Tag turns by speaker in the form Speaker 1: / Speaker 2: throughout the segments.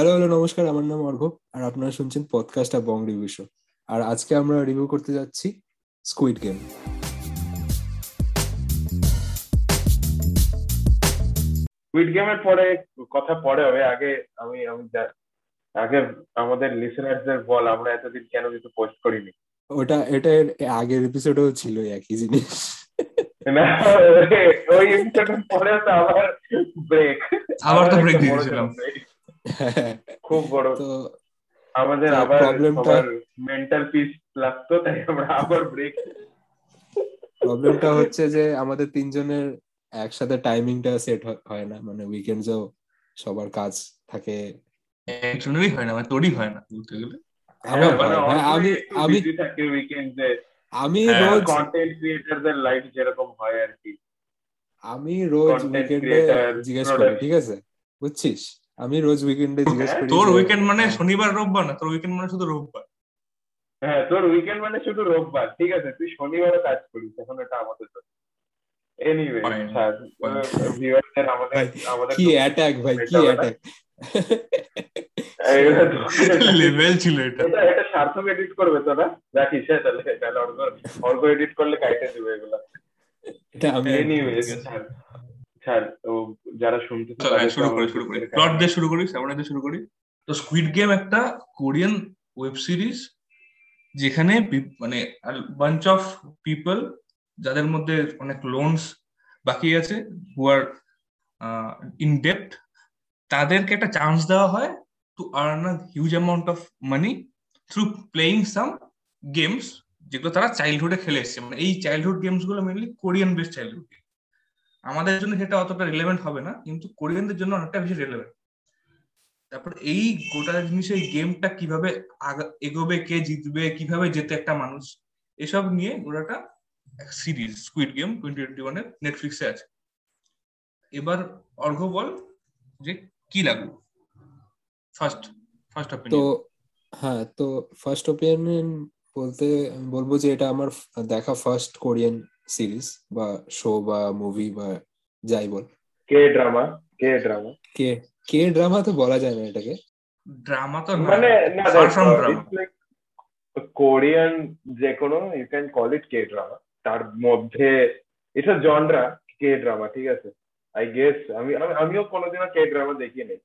Speaker 1: Hello hello নমস্কার আমার নাম অর্ঘ আর আপনারা শুনছেন পডকাস্ট বং রিভিউ শো আর আজকে আমরা রিভিউ করতে যাচ্ছি স্কুইড গেম
Speaker 2: স্কুইড গেমের পরে কথা পরে হবে। আগে আমি আমি আগে আমাদের লিসেনারদের বল আমরা এতদিন কেন কিছু পোস্ট করিনি?
Speaker 1: ওটা এটা আগের এপিসোডেও ছিল একই জিনিস।
Speaker 2: না ওই এপিসোডের পরে তো আবার ব্রেক
Speaker 3: আবার তো ব্রেক দিয়েছিলাম।
Speaker 2: খুব বড় তো আমাদের আবার প্রবলেমটা মেন্টাল পিস লাগতো তাই আমরা আবার ব্রেক
Speaker 1: প্রবলেমটা হচ্ছে যে আমাদের তিনজনের একসাথে টাইমিংটা সেট হয় না। মানে উইকেন্ডসও সবার কাজ থাকে।
Speaker 3: একজনেরই হয় না মানে তোরই হয় না বলতে গেলে।
Speaker 1: হ্যাঁ, মানে আমি আমি
Speaker 2: থাকে উইকেন্ডে
Speaker 1: আমি রোজ
Speaker 2: কন্টেন্ট ক্রিয়েটরদের লাইফ যেরকম হয় আর কি।
Speaker 1: আমি রোজ উইকেন্ডে জিজ্ঞেস করি ঠিক আছে? বুঝছিস? আমি রোজ উইকেন্ডে জিজ্ঞেস করি
Speaker 3: তোর উইকেন্ড মানে শনিবার রোববার না? তোর উইকেন্ড মানে শুধু রোববার?
Speaker 2: হ্যাঁ তোর উইকেন্ড মানে শুধু রোববার। ঠিক আছে তুই শনিবারও কাজ করিস এখন এটা আমাদের তো এনিওয়ে ভিউয়ারদের আমাদের আমাদের
Speaker 1: কি অ্যাটাক ভাই কি অ্যাটাক
Speaker 3: লেভেল ছিল এটা।
Speaker 2: এটা সার্থক এডিট করবে তো না? রাখিস তাহলে তাহলে অর্ঘ অর্ঘ এডিট করলে কাইটে দিবে এগুলা।
Speaker 1: এটা আমি
Speaker 2: এনিওয়ে ছাড় যারা শুনতে
Speaker 3: শুরু করি শুরু করি। প্লট দিয়ে শুরু করি সেভেন দিয়ে শুরু করি। তো স্কুইড গেম একটা কোরিয়ান ওয়েব সিরিজ যেখানে মানে বাঞ্চ অফ পিপল যাদের মধ্যে অনেক লোনস বাকি আছে হু আর ইন ডেপ্ট তাদেরকে একটা চান্স দেওয়া হয় to earn a huge amount of money through playing some games যেগুলো তারা চাইল্ডহুডে খেলে এসছে। মানে এই চাইল্ডহুড গেমসগুলো মেনলি কোরিয়ান বেস্ট চাইল্ডহুড আমাদের জন্য সেটা অতটা রিলেভেন্ট হবে না, কিন্তু কোরিয়ানদের জন্য অনেকটা বেশি রিলেভেন্ট তারপর এই গোটা জিনিস এই গেমটা কীভাবে এগোবে, কে জিতবে, কীভাবে যেতে একটা মানুষ, এসব নিয়ে গোটাটা series Squid Game twenty twenty ওয়ানের নেটফ্লিক্সে আছে। এবার অর্ঘ বল যে কি লাগবে? ফার্স্ট ফার্স্ট অপিনিয়ন
Speaker 1: তো হ্যাঁ তো ফার্স্ট ওপিনিয়ন বলতে, বলব যে এটা আমার দেখা ফার্স্ট কোরিয়ান সিরিজ বা শো বা মুভি বা যাই বল।
Speaker 2: K drama K drama
Speaker 1: K K drama তো বলা যায় না এটাকে।
Speaker 3: ড্রামা তো
Speaker 2: মানে না কোরিয়ান যে কোনো you can call it K drama তার মধ্যে এটা জনরা কে ড্রামা ঠিক আছে? আই গেস আমি আমিও কোনোদিনও কে ড্রামা দেখি নেই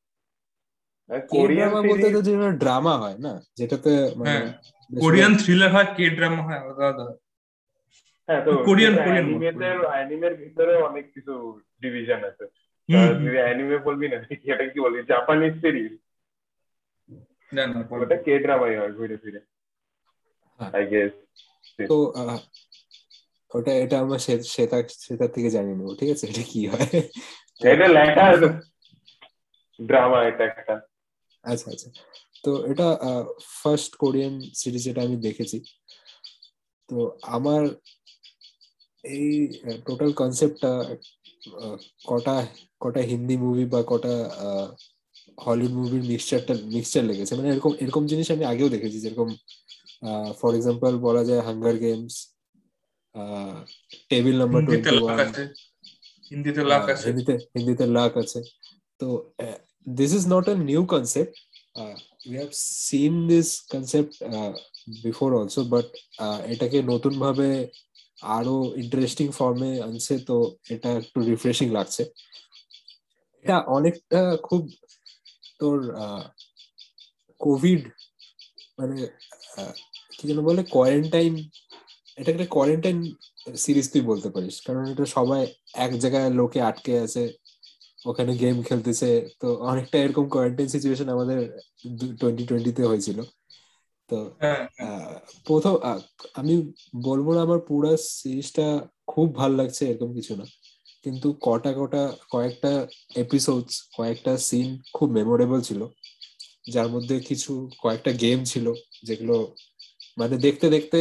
Speaker 1: কোরিয়ান বলতে তো যেটা ড্রামা হয় না যেটাতে মানে
Speaker 3: কোরিয়ান থ্রিলার হয় কে ড্রামা হয় আলাদা আলাদা।
Speaker 2: হ্যাঁ তো
Speaker 3: কোরিয়ান কোরিয়ান
Speaker 2: অ্যানিমেদের অ্যানিমের ভিতরে অনেক কিছু ডিভিশন আছে। তুই অ্যানিমে বলবি না এটা কি বলবি জাপানিজ সিরিজ
Speaker 3: না না
Speaker 2: ওটা কে ড্রামাই হয় ঘুরে ফিরে? আই গেস
Speaker 1: তো ওটা এটা আমরা সেটা সেটা থেকে জানি নেব ঠিক আছে? এটা কি হয়?
Speaker 2: এটা লেখা ড্রামা এটা একটা।
Speaker 1: আচ্ছা আচ্ছা। তো এটা ফার্স্ট কোরিয়ান সিরিজ যেটা আমি দেখেছি। তো আমার এই টোটাল কনসেপ্টটা কটা কটা হিন্দি মুভি বা কটা হলিউড মুভির মিক্সচারটা মিক্সচার লেগেছে। মানে এরকম এরকম জিনিস আমি আগেও দেখেছি যেরকম ফর এক্সাম্পল বলা যায় Hunger Games table number twenty one
Speaker 3: হিন্দিতে লাক আছে।
Speaker 1: হিন্দিতে হিন্দিতে লাক আছে। তো this is not a new concept we have seen this concept before also but এটাকে নতুন ভাবে আরও ইন্টারেস্টিং ফর্মে আনছে, তো এটা একটু রিফ্রেশিং লাগছে। এটা অনেকটা খুব তোর কোভিড মানে কি যেন বলে কোয়ারেন্টাইন এটা একটা কোয়ারেন্টাইন সিরিজ তুই বলতে পারিস। কারণ এটা সবাই এক জায়গায় লোকে আটকে আছে, ওখানে গেম খেলতেছে, তো অনেকটা এরকম কোয়ারেন্টাইন সিচুয়েশন আমাদের টোয়েন্টি টোয়েন্টিতে হয়েছিল। তো প্রথম আমি বলব না আমার পুরো সিরিজটা খুব ভালো লাগছে এরকম কিছু না। কিন্তু কটা কটা কয়েকটা এপিসোডস কয়েকটা সিন খুব মেমোরেবল ছিল। যার মধ্যে কিছু কয়েকটা গেম ছিল যেগুলো মানে দেখতে দেখতে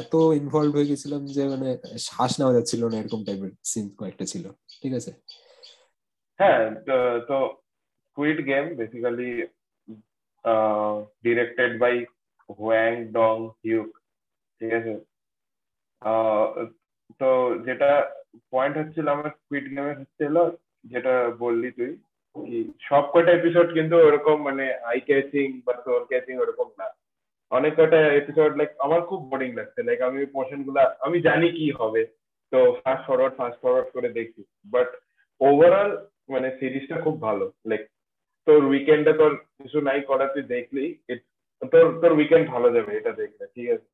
Speaker 1: এত ইনভলভ হয়ে গেছিলাম যে মানে শ্বাস নেওয়া যাচ্ছিল না এরকম টাইপের সিন কয়েকটা ছিল ঠিক আছে?
Speaker 2: হ্যাঁ তো Squid Game basically directed by Hwang Dong Hyuk ঠিক আছে তো যেটা পয়েন্ট হচ্ছিল আমার স্কুইড গেমের হচ্ছিল যেটা বললি তুই সব কটা এপিসোড কিন্তু ওরকম মানে আই ক্যাচিং বা সোল ক্যাচিং ওরকম না। অনেক কটা এপিসোড লাইক আমার খুব বোরিং লাগছে। লাইক আমি পোর্শনগুলা, আমি জানি কি হবে। তো ফাস্ট ফরওয়ার্ড ফাস্ট ফরওয়ার্ড করে দেখি। বাট ওভারঅল মানে সিরিজটা খুব ভালো। লাইক তোর উইকেন্ডে তোর কিছু নাই করা তুই দেখলি তোর তোর উইকেন্ড ভালো যাবে এটা দেখলে, ঠিক আছে?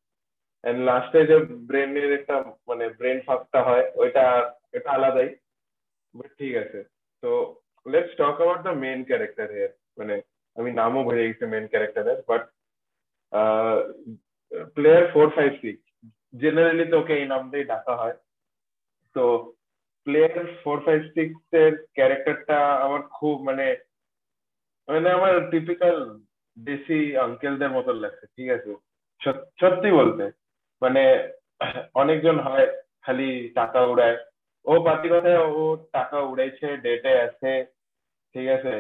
Speaker 2: এন্ড লাস্টে যে ব্রেনের একটা মানে ব্রেন ফাঁকটা হয়, ওইটা, এটা আলাদাই বাট ঠিক আছে। তো let's talk about the main character here মানে আমি নামও ভুলে গেছি মেন ক্যারেক্টারের but player four five six generally তোকে এই নাম দিয়ে ডাকা হয়। তো প্লেয়ার ফোর ফাইভ সিক্স এর ক্যারেক্টারটা আমার খুব মানে মানে আমার টিপিক্যাল দেশি আঙ্কেলদের মতন লাগছে ঠিক আছে? সত্যি বলতে মানে অনেকজন হয় খালি টাকা উড়ায়। ও পাতি কথায় ও টাকা উড়াইছে ডেটে আছে ঠিক আছে?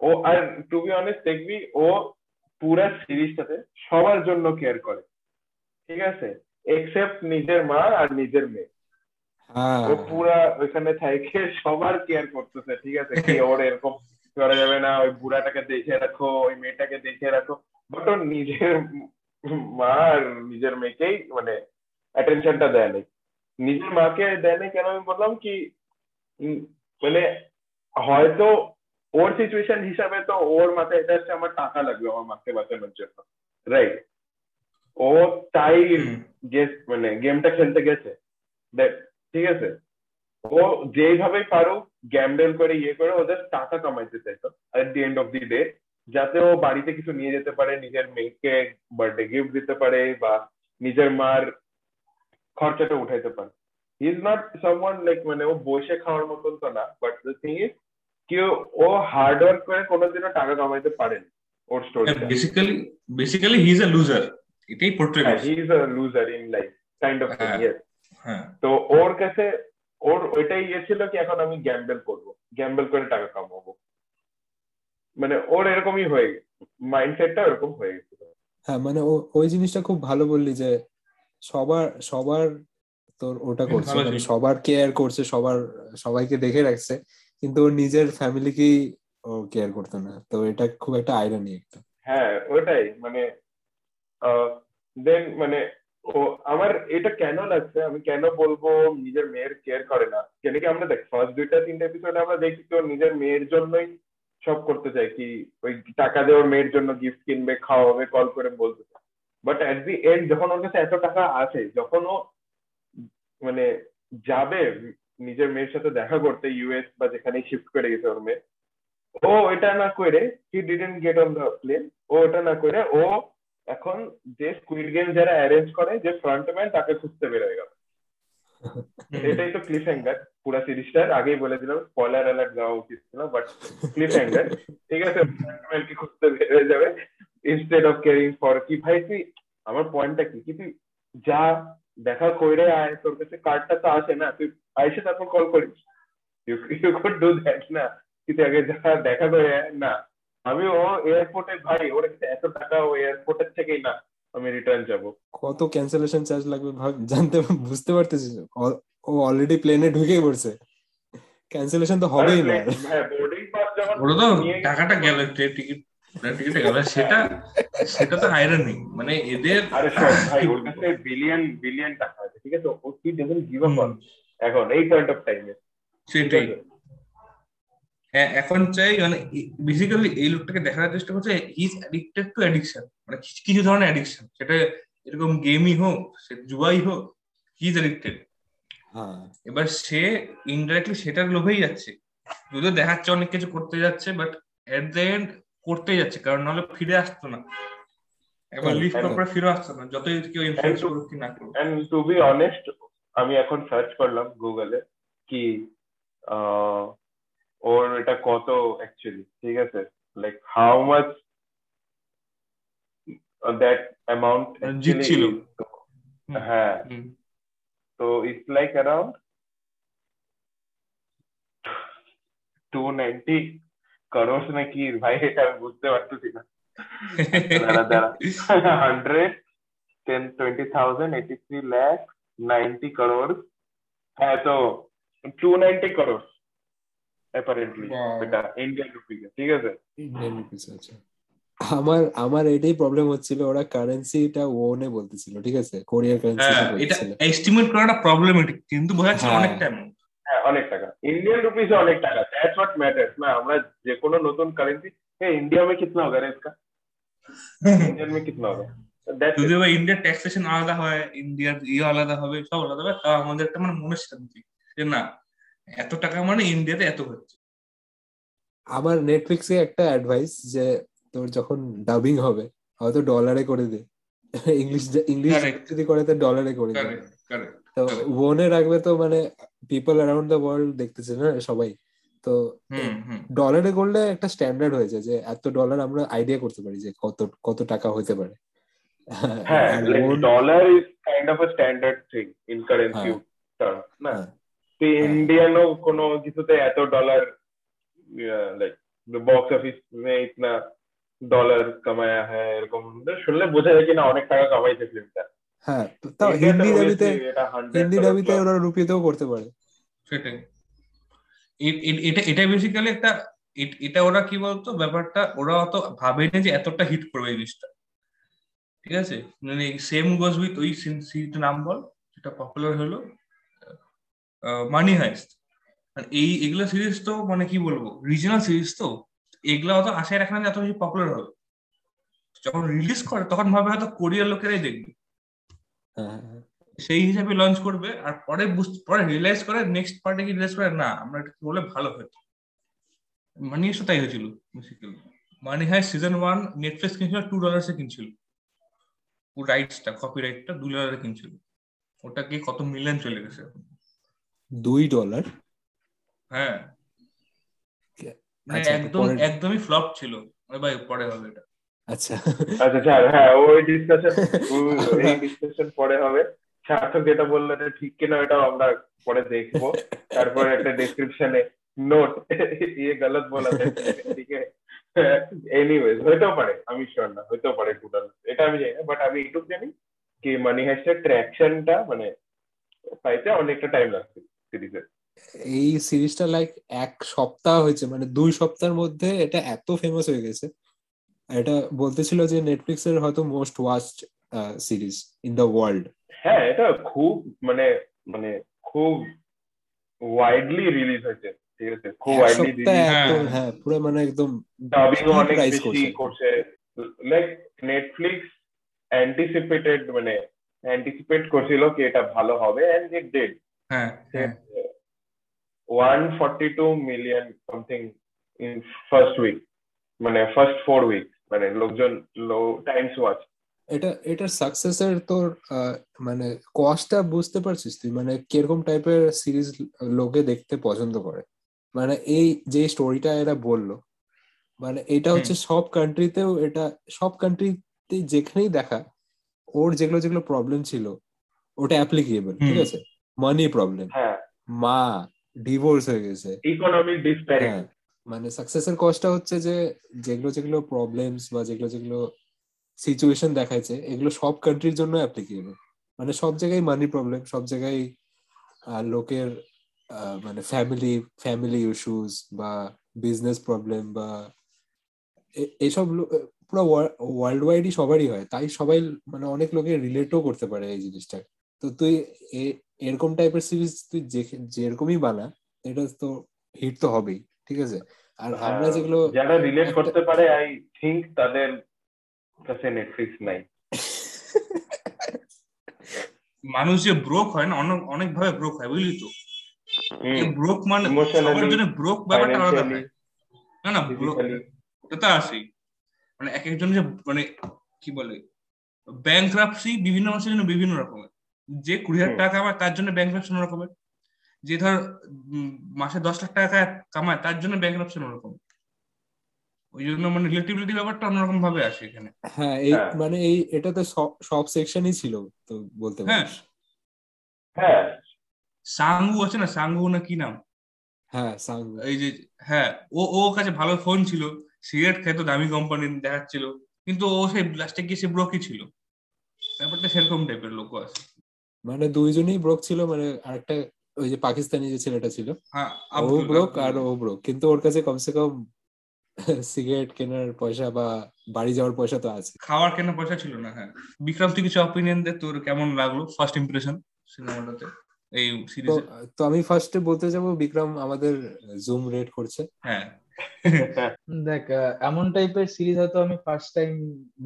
Speaker 2: ও আর টু বি অনেস্ট দেখবি ও পুরা সিরিজটাতে সবার জন্য কেয়ার করে ঠিক আছে? এক্সেপ্ট নিজের মা আর নিজের মেয়ে। ও পুরা ওইখানে থাকে সবার কেয়ার করতেছে ঠিক আছে? কি ওর এরকম করা যাবে না ওই বুড়াটাকে দেখে রাখো ওই মেয়েটাকে দেখে রাখো বাট ওর নিজের মা আর নিজের মেয়েকেই মানে অ্যাটেনশনটা দেয় নাই নিজের মাকে দেয় নাই কেন আমি বললাম কি মানে হয়তো ওর সিচুয়েশন হিসাবে তো ওর মাথায় এটা হচ্ছে আমার টাকা লাগবে আমার মাকে বাঁচানোর জন্য রাইট ও তাই গেস মানে গেমটা খেলতে গেছে ঠিক আছে ও যেইভাবেই পারুক গ্যাম্বেল করে ইয়ে করে ওদের টাকা কামাইতে চাইতো at the end of the day যাতে ও বাড়িতে কিছু নিয়ে যেতে পারে নিজের মেয়েকে বার্থডে গিফট দিতে পারে বা নিজের মার খরচাটা উঠাইতে পারে। He is not someone like মানে ও বসে খাওয়ার মতন তো না বাট দ্য থিং ইজ কি ও হার্ড ওয়ার্ক করে কোনোদিনও টাকা কামাইতে পারেনি ওর story
Speaker 3: basically basically he is a loser এটাই portray
Speaker 2: he is a loser in life kind of yes তো ওর কাছে ওর ওইটাই ইয়ে ছিল কি এখন আমি গ্যাম্বেল করব। গ্যাম্বেল করে টাকা কামাবো। মানে ওর এরকমই হয়ে গেছে মাইন্ডসেটটা এরকম হয়ে গেছিল।
Speaker 1: হ্যাঁ মানে ওই জিনিসটা খুব ভালো বললি যে সবার সবার তোর ওটা করছে। মানে সবার কেয়ার করছে সবার সবাইকে দেখে রাখছে। কিন্তু ওর নিজের ফ্যামিলিকেই ও কেয়ার করতো না। তো এটা খুব একটা আইরানি একটা।
Speaker 2: হ্যাঁ ওটাই। মানে দেন মানে ও, আমার এটা কেন লাগছে? আমি কেন বলব নিজের মেয়ের কেয়ার করে না? কেন কি আমরা দেখ ফার্স্ট দুইটা, তিনটা এপিসোড আমরা দেখি তো নিজের মেয়ের জন্যই সব করতে চাই কি, ওই টাকা দিয়ে ওর মেয়ের জন্য গিফট কিনবে, খাওয়াবে কল করে বলতে বাট অ্যাট দি এন্ড যখন ওর কাছে এত টাকা আছে যখন ও মানে যাবে নিজের মেয়ের সাথে দেখা করতে ইউএস বা যেখানে শিফট করে গেছে ওর মেয়ে, ও এটা না করে he didn't get on the plane ও ওটা না করে, ও এখন যে স্কুইড গেম যারা অ্যারেঞ্জ করে যে ফ্রন্টম্যান তাকে খুঁজতে বেরোয় গেল এটাই তো ক্লিফ হ্যাঙ্গার পুরো সিরিজটার আগেই বলে দিলাম স্পয়লার অ্যালার্ট দেওয়া উচিত ছিল বাট ক্লিফ হ্যাঙ্গার ঠিক আছে ফ্রন্টম্যানকে খুঁজতে বেরোয় যাবে। ইনস্টেড অফ কেয়ারিং ফর কি ভাই তুই আমার পয়েন্টটা কি? কি তুই যা দেখা কইরে আয় তোর কাছে কার্ডটা তো আসে না তুই আইসে তারপর কল করিস। ইউ কুড ডু দ্যাট না। কিন্তু আগে যা দেখা করে না। আমি ও এয়ারপোর্টে ভাই ওর কাছে এত টাকা ও এয়ারপোর্টের থেকেই না আমি রিটার্ন যাব।
Speaker 1: কত ক্যান্সেলেশন চার্জ লাগবে ভাব জানতে বুঝতে পারতেছিস ও অলরেডি প্লেনে ঢুকেই পড়ছে। ক্যান্সেলেশন তো হবেই না।
Speaker 2: হ্যাঁ বোর্ডিং পাস যখন
Speaker 3: ওটা তো টাকাটা গেল টিকিট টিকিটে গেল। সেটা সেটা তো আইরনি মানে এদের
Speaker 2: আরে সব ভাই ওর কাছে বিলিয়ন বিলিয়ন টাকা আছে ঠিক আছে? ও কি ডাজন্ট গিভ আপ অন এখন এই পয়েন্ট অফ টাইমে
Speaker 3: সেটাই। এখন চাই মানে বেসিক্যালি এই লোকটাকে দেখার চেষ্টা করছে ইজ অ্যাডিক্টেড টু অ্যাডিকশন মানে কিছু ধরনের অ্যাডিকশন সেটা এরকম গেমই হোক সে জুয়াই হোক হি ইজ অ্যাডিক্টেড এবার সে ইনডাইরেক্টলি সেটার লোভেই যাচ্ছে। যদিও দেখাচ্ছে অনেক কিছু করতে যাচ্ছে বাট এট দ্য এন্ড করতে যাচ্ছে কারণ নাহলে ফিরে আসতো না। এবার লিফট করে ফিরে আসতো না যতই কেউ ইনফ্লুয়েন্স করুক কি না করুক।
Speaker 2: এন্ড টু বি অনেস্ট আমি এখন সার্চ করলাম গুগলে কি ওর এটা কত অ্যাকচুয়ালি ঠিক আছে like how much that amount
Speaker 3: জিতছিল
Speaker 2: হ্যাঁ তো it's like around two ninety crores নাকি ভাই এটা আমি বুঝতে পারতেছি না দাঁড়া দাঁড়া hundred ten twenty thousand eighty three lakh ninety crore হ্যাঁ তো two ninety crore Apparently
Speaker 3: Wow.
Speaker 2: এটা ইন্ডিয়ান রুপিতে ঠিক আছে
Speaker 1: ইন্ডিয়ান রুপিস আচ্ছা আমার আমার এটাই প্রবলেম হচ্ছিল ওরা কারেন্সিটা ওনে বলতেছিল ঠিক আছে কোরিয়ার কারেন্সি
Speaker 3: হ্যাঁ এটা
Speaker 1: বলতেছিল
Speaker 3: এস্টিমেট করাটা প্রবলেমেটিক কিন্তু বোঝা যাচ্ছে
Speaker 1: হ্যাঁ।
Speaker 3: অনেকটা amount।
Speaker 2: হ্যাঁ অনেক টাকা इंडियन रुपीस से অনেক টাকা দ্যাটস व्हाट मैटर्स না আমরা যে কোনো নতুন কারেন্সি হ্যাঁ इंडिया में कितना होगा रे इसका इंडियन में कितना होगा That's
Speaker 3: যদি
Speaker 2: it.
Speaker 3: বা ইন্ডিয়ার ট্যাক্সেশন আলাদা হয় ইন্ডিয়ার ইয়ে আলাদা হবে সব আলাদা হবে তাও আমাদের একটা মানে মনে শান্তি যে না এত টাকা মানে ইন্ডিয়াতে এত হচ্ছে।
Speaker 1: আমার নেটফ্লিক্সে একটা অ্যাডভাইস যে তোর যখন ডাবিং হবে হয়তো ডলারে করে দে। ইংলিশ ইংলিশ যদি করে তো ডলারে করে দে। তো ওনে রাখবে তো মানে পিপল অ্যারাউন্ড দ্য ওয়ার্ল্ড দেখতেছে না সবাই। তো
Speaker 3: হুম হুম।
Speaker 1: ডলারে করলে একটা স্ট্যান্ডার্ড হয়ে যায় যে এত ডলার আমরা আইডিয়া করতে পারি যে কত কত টাকা হতে পারে।
Speaker 2: হ্যাঁ kind of a standard thing in currency
Speaker 1: হ্যাঁ।
Speaker 2: terms না?
Speaker 1: হ্যাঁ,
Speaker 2: इंडियनों কোনো কিছুতে এত ডলার লাইক বক্স অফিস মে ইতনা ডলার কামায়া হ্যায় এরকম শুনলে বোঝা যায় কিনা অনেক টাকা কামাইছে ফিল্মটা
Speaker 1: হ্যাঁ তো তাও হিন্দি ডাবিতে হিন্দি ডাবিতে
Speaker 2: এটা
Speaker 1: ওরা রুপিতেও করতে পারে
Speaker 3: সেটাই এ- এ- এটা এটা বেসিক্যালি একটা এ- এটা ওরা কি বলতো ব্যাপারটা ওরা অত ভাবেনি যে এতটা হিট করবে এই জিনিসটা ঠিক আছে মানে সেম গোজ উইথ ওই সিরিজটার নাম বল যেটা পপুলার হলো মানি হাইস্ট আর এই এগুলো সিরিজ তো মানে কি বলব রিজনাল সিরিজ তো এগুলো অত আশায় রাখে না যে এত বেশি পপুলার হবে। যখন রিলিজ করে তখন ভাবে হয়তো কোরিয়ার লোকেরাই দেখবে।
Speaker 1: হ্যাঁ, হ্যাঁ, হ্যাঁ।
Speaker 3: সেই হিসাবে লঞ্চ করবে আর পরে বুঝতে পরে রিয়েলাইজ করে নেক্সট পার্টে কি রিয়েলাইজ করে না আমরা এটা বলে ভালো হতো। মানি এসে তাই হয়েছিল basically money heist season one Netflix কিনছিল two ডলার্সে কিনছিল। রাইটসটা কপি রাইটটা দু ডলারে কিনছিল। ওটাকে কত মিলিয়ন চলে গেছে এখন।
Speaker 1: দুই ডলার।
Speaker 3: হ্যাঁ। মানে
Speaker 1: আচ্ছা,
Speaker 3: একদম একদমই ফ্লপ ছিল। ভাই পরে হবে এটা।
Speaker 1: আচ্ছা।
Speaker 2: আচ্ছা হ্যাঁ ওই ডিসকাশন এই ডিসকাশন পরে হবে। সার্থক যেটা বলল এটা ঠিক কিনা আমরা পরে দেখব। তারপরে একটা ডেসক্রিপশনে নোট ইয়ে গলত বলা ঠিক আছে? এনিওয়েজ হইতেও পারে আমি শিওর না হইতেও পারে টোটাল এটা আমি জানি না বাট আমি এইটুকু জানি কি মানি ট্র্যাকশনটা মানে পাইতে অনেকটা টাইম লাগছে সিরিজের
Speaker 1: এই সিরিজটা লাইক এক সপ্তাহ হয়েছে মানে দুই সপ্তাহের মধ্যে এটা এত ফেমাস হয়ে গেছে। এটা বলতেছিল যে নেটফ্লিক্স এর হয়তো most watched series in the world
Speaker 2: হ্যাঁ এটা খুব মানে মানে খুব ওয়াইডলি রিলিজ হয়েছে ঠিক আছে? খুব ওয়াইডলি রিলিজ
Speaker 3: হ্যাঁ।
Speaker 1: হ্যাঁ পুরো মানে একদম
Speaker 2: ডাবিং অনেক বেশি
Speaker 1: করছে।
Speaker 2: করছে। লাইক নেটফ্লিক্স অ্যান্টিসিপেটেড মানে অ্যান্টিসিপেট করছিল কি এটা ভালো হবে এন্ড ইট ডিড
Speaker 3: হ্যাঁ হ্যাঁ।
Speaker 2: One forty two million something in first week মানে ফার্স্ট ফোর উইক মানে লোকজন লো টাইমস ওয়াচ
Speaker 1: এটা এটার সাকসেসের তোর আহ, মানে কস্টটা বুঝতে পারছিস তুই? মানে কীরকম টাইপের সিরিজ লোকে দেখতে পছন্দ করে? মানে এই যে স্টোরিটা এরা বলল মানে এটা হচ্ছে সব কান্ট্রিতেও এটা সব কান্ট্রিতে যেখানেই দেখা ওর যেগুলো যেগুলো প্রবলেম ছিল ওটা অ্যাপ্লিকেবল ঠিক আছে? মানি প্রবলেম
Speaker 2: হ্যাঁ।
Speaker 1: মা ডিভোর্স হয়ে গেছে।
Speaker 2: ইকোনমিক ডিসপ্যারিটি
Speaker 1: মানে সাকসেসের কজটা হচ্ছে যে যেগুলো যেগুলো প্রবলেমস বা যেগুলো যেগুলো সিচুয়েশন দেখাইছে এগুলো সব কান্ট্রির জন্য অ্যাপ্লিকেবল মানে সব জায়গায় মানি প্রবলেম সব জায়গায় লোকের মানে ফ্যামিলি ফ্যামিলি ইস্যুস বা বিজনেস প্রবলেম বা এসব পুরো ওয়ার্ল্ড ওয়াইডই সবারই হয়। তাই সবাই মানে অনেক লোকে রিলেটও করতে পারে এই জিনিসটা। তো তুই এরকম টাইপের সিরিজ তুই যে- যেরকমই বানা এটা তো হিট তো হবেই ঠিক আছে? আর আমরা যেগুলো
Speaker 2: যারা রিলেট করতে পারে আই থিঙ্ক তাদের কাছে নেটফ্লিক্স নাই।
Speaker 3: মানুষ যে ব্রোক হয় না অনেক অনেক ভাবে ব্রোক হয় বুঝলি তো? ব্রোক মানে সবার জন্য ব্রোক ব্যাপারটা আলাদা হয়। না না ব্রোক ওটা তো আসেই মানে এক একজন যে মানে কি বলে ব্যাংক্রাপসি বিভিন্ন মানুষের জন্য বিভিন্ন রকমের। যে কুড়ি হাজার টাকা কামায় তার জন্য ব্যাংক্রাপসি অন্য রকমের যে ধর মাসে দশ লাখ টাকা কামায় তার জন্য ব্যাংক্রাপসি অপশন ওরকম। ওই জন্য মানে রিলেটিভিটি ব্যাপারটা অন্যরকম ভাবে আসে এখানে।
Speaker 1: হ্যাঁ এই
Speaker 2: হ্যাঁ।
Speaker 1: মানে এই এটাতে সব- সব সেকশনই ছিল তো বলতে
Speaker 3: হ্যাঁ।
Speaker 2: হ্যাঁ।
Speaker 3: সাঙ্গু আছে না? সাঙ্গু না কি নাম?
Speaker 1: হ্যাঁ সাং
Speaker 3: এই যে হ্যাঁ ও ও কাছে ভালো ফোন ছিল সিগারেট খেতো দামি কোম্পানি দেখাচ্ছিল কিন্তু ও সেই লাস্টে গিয়ে সে ব্রোকই ছিল। ব্যাপারটা সেরকম টাইপের লোক আছে।
Speaker 1: মানে দুইজনেই ব্রোক ছিল মানে আরেকটা ওই যে পাকিস্তানি যে ছেলেটা ছিল।
Speaker 3: হ্যাঁ
Speaker 1: ও ব্রোক আর ও ব্রোক কিন্তু ওর কাছে কমসে কম সিগারেট কেনার পয়সা বা বাড়ি যাওয়ার পয়সা তো আছে।
Speaker 3: খাওয়ার কেনার পয়সা ছিল না হ্যাঁ। বিক্রম তুই কিছু অপিনিয়ন দে তোর কেমন লাগল ফার্স্ট ইমপ্রেশন সিনেমাটাতে এই
Speaker 1: তো
Speaker 3: সিরিজে
Speaker 1: তো আমি ফার্স্টে বলতে যাব বিক্রম আমাদের জুম রেট করছে।
Speaker 3: হ্যাঁ।
Speaker 4: দেখ আহ, এমন টাইপের সিরিজ হয়তো আমি ফার্স্ট টাইম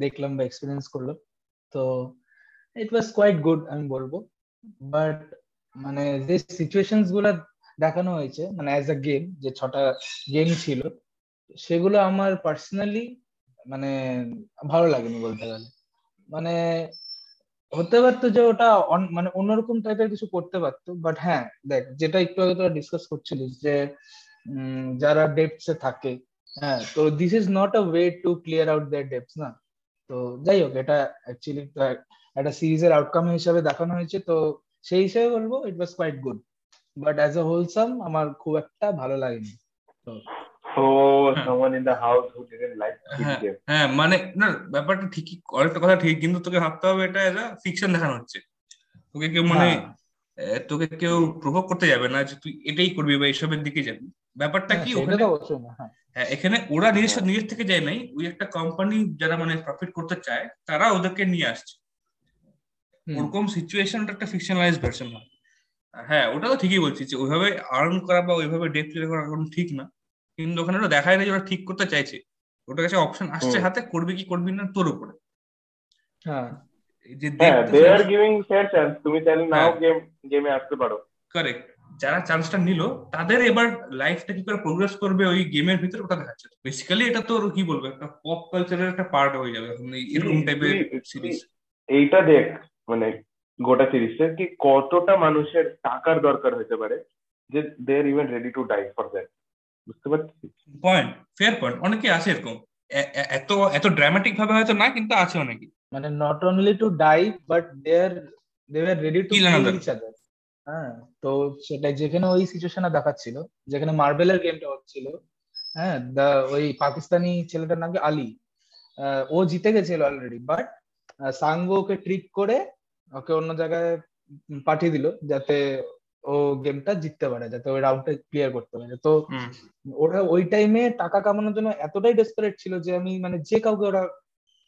Speaker 4: দেখলাম বা এক্সপিরিয়েন্স করলাম। তো ইট ওয়াজ কোয়াইট গুড আমি বলব। বাট মানে যে সিচুয়েশনসগুলা দেখানো হয়েছে মানে অ্যাজ আ গেম যে ছটা গেম ছিল, সেগুলো আমার পার্সোনালি মানে ভালো লাগেনি বলতে গেলে। মানে হতে পারতো যে ওটা মানে অন্যরকম টাইপের কিছু করতে পারতো বাট হ্যাঁ দেখ, যেটা একটু আগে তোরা ডিসকাস করছিলিস যে যারা ডেপথস এ থাকে হ্যাঁ তো this is not a way to clear out their depths না? তো যাই হোক, এটা অ্যাকচুয়ালি একটা সিরিজের আউটকাম হিসাবে দেখানো হয়েছে তো সেই হিসেবে বলব it was quite good but as a wholesome আমার খুব একটা ভালো লাগেনি। তো
Speaker 2: So someone in the house who didn't like Squid
Speaker 3: হ্যাঁ হ্যাঁ মানে না ব্যাপারটা ঠিকই অনেকটা কথা ঠিক কিন্তু তোকে ভাবতে হবে এটা এজ ফিকশন দেখানো হচ্ছে। তোকে কেউ মানে
Speaker 4: হ্যাঁ।
Speaker 3: তোকে কেউ প্রভোগ করতে যাবে না যে তুই এটাই করবি বা এইসবের দিকে যাবি। ব্যাপারটা
Speaker 4: হ্যাঁ,
Speaker 3: কি ওখানে
Speaker 4: হ্যাঁ।
Speaker 3: হ্যাঁ, এখানে ওরা নিজের
Speaker 2: হ্যাঁ।
Speaker 3: নিজের থেকে যায় নাই ওই একটা কোম্পানি যারা মানে প্রফিট করতে চায় তারা ওদেরকে নিয়ে আসছে। ওরকম সিচুয়েশনটা একটা ফিকশনালাইজ ভার্সন হয়। হ্যাঁ ওটা তো ঠিকই বলছি যে ওইভাবে আর্ন করা বা ওইভাবে ডেট ক্লিয়ার করা এখন ঠিক না। কিন্তু ওখানে ওটা দেখায় না যে ওরা ঠিক করতে চাইছে। ওটার কাছে অপশন আসছে হাতে করবি কি করবি না তোর উপরে।
Speaker 4: হ্যাঁ।
Speaker 3: যে
Speaker 2: they are giving fair chance তুমি চাইলে নাও
Speaker 3: হ্যাঁ।
Speaker 2: গেম গেমে আসতে পারো।
Speaker 3: কারেক্ট যারা চান্সটা নিল তাদের এবার লাইফটা কি করে প্রোগ্রেস করবে ওই গেমের ভিতরে ওটা দেখাচ্ছে। বেসিক্যালি এটা তো কি বলব? একটা পপ কালচারের একটা পার্ট হয়ে যাবে। এরকম টাইপের সিরিজ
Speaker 2: এইটা দেখ। মানে গোটা সিরিজটা কি কতটা মানুষের টাকার দরকার হতে পারে যে they are even ready to die for that বুঝতে পারছিস
Speaker 3: পয়েন্ট ফেয়ার পয়েন্ট অনেকে আছে এরকম। এত এত ড্রামাটিক ভাবে হয়তো না কিন্তু আছে অনেকে।
Speaker 4: মানে not only to die but they are they are ready to
Speaker 3: kill.
Speaker 4: Each other হ্যাঁ তো সেটা যেখানে ওই সিচুয়েশনে দেখাচ্ছিল যেখানে মার্বেলের গেমটা হচ্ছিল হ্যাঁ দা ওই পাকিস্তানি ছেলেটার নাম কি? আলী। আহ, ও জিতে গেছিল অলরেডি বাট সাঙ্গো ওকে ট্রিক করে ওকে অন্য জায়গায় পাঠিয়ে দিল যাতে ও গেমটা জিততে পারে যাতে ওই রাউন্ডটা ক্লিয়ার করতে পারে। তো ওরা ওই টাইমে টাকা কামানোর জন্য এতটাই ডেসপারেট ছিল যে আমি মানে যে কাউকে ওরা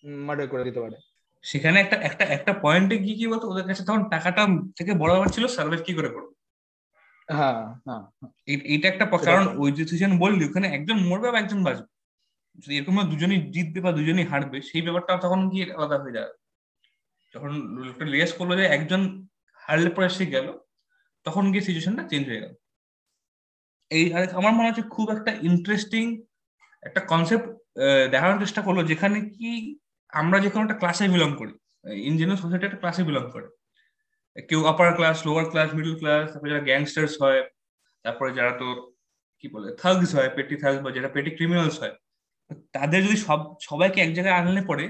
Speaker 4: মার্ডার করে দিতে পারে।
Speaker 3: সেখানে একটা একটা একটা পয়েন্টে গিয়ে কি বলতো? ওদের কাছে তখন টাকাটা থেকে বড় ব্যাপার ছিল সার্ভাইভ কি করে করব
Speaker 4: হ্যাঁ হ্যাঁ
Speaker 3: এই- এইটা একটা কারণ। ওই ডিসিশন বললি ওখানে একজন মরবে বা একজন বাঁচবে। যদি এরকম দুজনই জিতবে বা দুজনই হারবে সেই ব্যাপারটা তখন কি আলাদা হয়ে যাবে? যখন লোকটা রিয়েস করল যে একজন হারলে পরে সে গেল, তখন গিয়ে সিচুয়েশনটা চেঞ্জ হয়ে গেল। এই আমার মনে হচ্ছে খুব একটা ইন্টারেস্টিং একটা কনসেপ্ট দেখানোর চেষ্টা করল যেখানে কি আমরা যে কোনো একটা ক্লাসে বিলং করি। ইন জেনারেল সোসাইটি একটা ক্লাসে বিলং করে। কেউ upper class lower class middle class তারপরে যারা গ্যাংস্টার্স হয়, তারপরে যারা তোর কি বলে থাগস হয় পেটি থাগস বা যারা পেটি ক্রিমিনালস হয়, তাদের যদি সব, সবাইকে এক জায়গায় আনলে পরে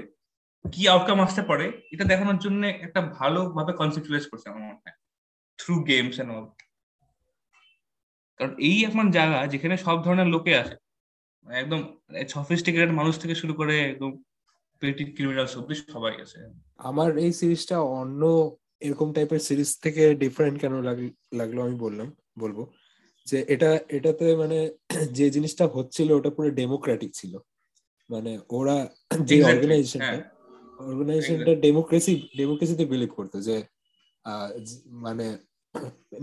Speaker 3: কি আউটকাম আসতে পারে এটা দেখানোর জন্য একটা ভালোভাবে কনসেপ্টুয়ালাইজ করছে আমার মনে হয় থ্রু গেমস এন্ড অল কারণ এই এখন জায়গা যেখানে সব ধরনের লোকে আসে একদম সফিস্টিকেটেড মানুষ থেকে শুরু করে একদম পেটি ক্রিমিনালস অব্দি সবাই আছে
Speaker 1: আমার এই সিরিজটা অন্য এরকম টাইপের সিরিজ থেকে ডিফারেন্ট কেন লাগ- লাগল আমি বললাম বলব। যে এটা এটাতে মানে যে জিনিসটা হচ্ছিল ওটা পুরো ডেমোক্রেটিক ছিল। মানে ওরা যে অর্গানাইজেশনটা। অর্গানাইজেশনটা ডেমোক্রেসি ডেমোক্রেসিতে বিলিভ করতো যে মানে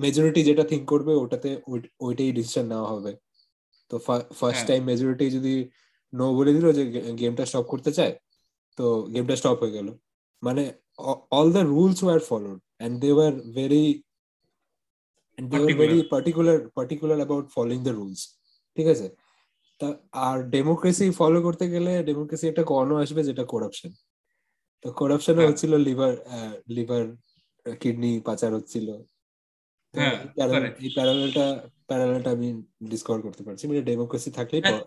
Speaker 1: মেজরিটি যেটা থিঙ্ক করবে ওটাতে ওইটাই ডিসিশন নেওয়া হবে। তো ফার্স্ট। টাইম মেজরিটি যদি নো বলে দিল যে গেমটা স্টপ করতে চায় তো গেমটা স্টপ হয়ে গেল। মানে all the rules were followed and they were very
Speaker 3: Particular.
Speaker 1: Very particular particular about following the rules ঠিক আছে? তা আর ডেমোক্রেসি ফলো করতে গেলে ডেমোক্রেসি একটা কর্ণ আসবে যেটা করাপশন তো করাপশনও
Speaker 3: হ্যাঁ।
Speaker 1: হচ্ছিল লিভার লিভার কিডনি পাচার হচ্ছিল।
Speaker 3: হ্যাঁ,
Speaker 1: এই. প্যারালেলটা প্যারালেলটা আমি ডিসকভার করতে পারছি। মানে ডেমোক্রেসি থাকলেই
Speaker 3: হ্যাঁ,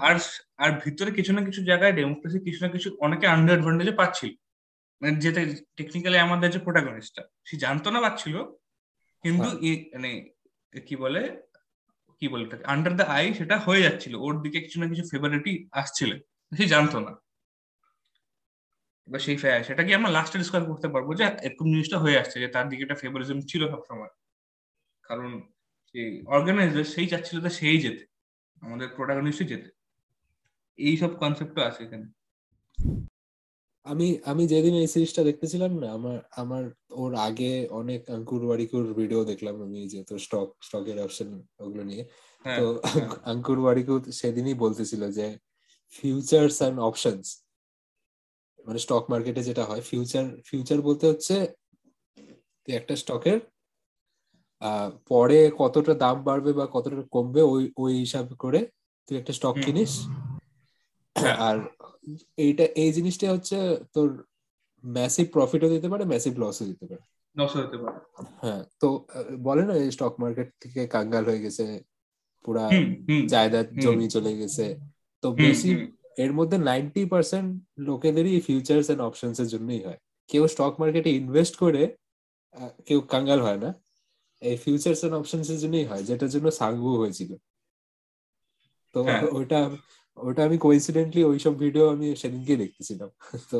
Speaker 3: আর আর ভিতরে কিছু না কিছু জায়গায় ডেমোক্রেসি কিছু না কিছু অনেকে আন্ডার অ্যাডভান্টেজে পাচ্ছিল। মানে যেটা টেকনিক্যালি আমাদের যে প্রোটাগনিস্টটা সে জানতো না পাচ্ছিল কিন্তু। মানে কি বলে কি বলে আন্ডার দ্য আই সেটা হয়ে যাচ্ছিল। ওর দিকে কিছু না কিছু ফেভারিটি আসছিল। সে জানতো না। এবার সেই সেটা কি আমরা লাস্টে ডিসকাস করতে পারব? যে এরকম জিনিসটা হয়ে আসছে যে তার দিকে একটা ফেভারিজম ছিল সবসময়। কারণ সেই অর্গানাইজার সেই চাচ্ছিল তো সেই যেতে আমাদের প্রোটাগনিস্টই যেতে। এই সব কনসেপ্টও আছে এখানে।
Speaker 1: আমি আমি যেদিন এই সিরিজটা দেখতেছিলাম না আমার আমার ওর আগে অনেক আঙ্কুর ওয়ারিকুর ভিডিও দেখলাম আমি যে তো স্টক স্টকের অপশন ওগুলো নিয়ে।
Speaker 3: হ্যাঁ,
Speaker 1: তো
Speaker 3: হ্যাঁ।
Speaker 1: আঙ্কুর ওয়ারিকু সেদিনই বলতেছিল যে ফিউচার্স অ্যান্ড অপশনস মানে স্টক মার্কেটে যেটা হয় ফিউচার ফিউচার বলতে হচ্ছে একটা স্টকের পরে কতটা দাম বাড়বে বা কতটা কমবে ওই ওই হিসাব করে তুই একটা স্টক কিনিস। আর এইটা এই জিনিসটা হচ্ছে তোর ম্যাসিভ প্রফিটও দিতে পারে ম্যাসিভ লসও দিতে পারে।
Speaker 3: পারে।
Speaker 1: হ্যাঁ তো বলে না স্টক মার্কেট থেকে কাঙ্গাল হয়ে গেছে পুরা জায়দাদ জমি চলে গেছে। তো বেশি। এর মধ্যে নাইনটি পার্সেন্ট লোকেদেরই ফিউচার্স এন্ড অপশনস এর জন্যই হয়। কেউ স্টক মার্কেটে ইনভেস্ট করে কেউ কাঙ্গাল হয় না। এই ফিউচার্স এন্ড অপশনস এর জন্যই হয় যেটার জন্য সাংবু হয়েছিল। তো
Speaker 3: হ্যাঁ।
Speaker 1: ওটা ওটা আমি কোইন্সিডেন্টলি ওইসব ভিডিও আমি সেদিনকে দেখতেছিলাম। তো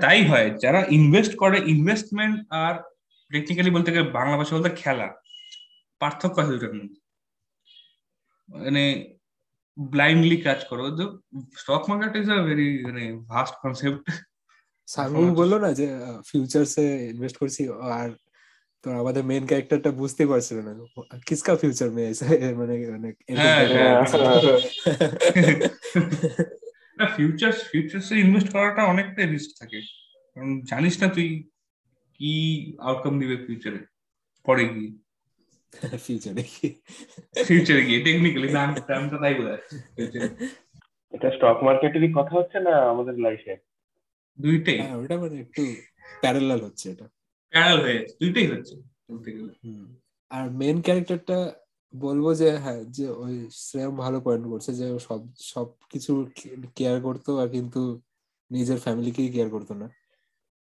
Speaker 3: তাই হয়। যারা ইনভেস্ট করে ইনভেস্টমেন্ট আর টেকনিক্যালি বলতে গেলে বাংলা ভাষা বলতে খেলা পার্থক্য আছে দুটার মধ্যে। মানে ব্লাইন্ডলি কাজ করো। তো stock market is a very মানে ভাস্ট কনসেপ্ট সামু
Speaker 1: বলল না যে ফিউচার্সে ইনভেস্ট করছি আর তো আমাদের মেন ক্যারেক্টারটা বুঝতে পারছিল না। কিসকা ফিউচার মে মানে মানে,
Speaker 3: হ্যাঁ,
Speaker 2: হ্যাঁ।
Speaker 1: মানে।
Speaker 3: না ফিউচার ফিউচার্সে ইনভেস্ট করাটা অনেকটা রিস্ক থাকে। কারণ জানিস না তুই কি আউটকাম দিবে ফিউচারে পরে গিয়ে।
Speaker 1: ফিউচারে কি
Speaker 3: ফিউচারে গিয়ে টেকনিক্যালি নাম টাইমটা তাই বোঝায়।
Speaker 2: এটা স্টক মার্কেটেরই কথা হচ্ছে না আমাদের লাইফে
Speaker 3: দুইটাই।
Speaker 1: হ্যাঁ ওটা মানে একটু প্যারালাল হচ্ছে এটা।
Speaker 3: প্যারাল হয়ে দুইটাই হচ্ছে। বলতে গেলে
Speaker 1: আর মেন ক্যারেক্টারটা বলব যে হ্যাঁ যে ওই শ্রেয়ম ভালো পয়েন্ট করছে যে সব সব কিছু কেয়ার করতো আর কিন্তু নিজের ফ্যামিলিকেই কেয়ার করতো না।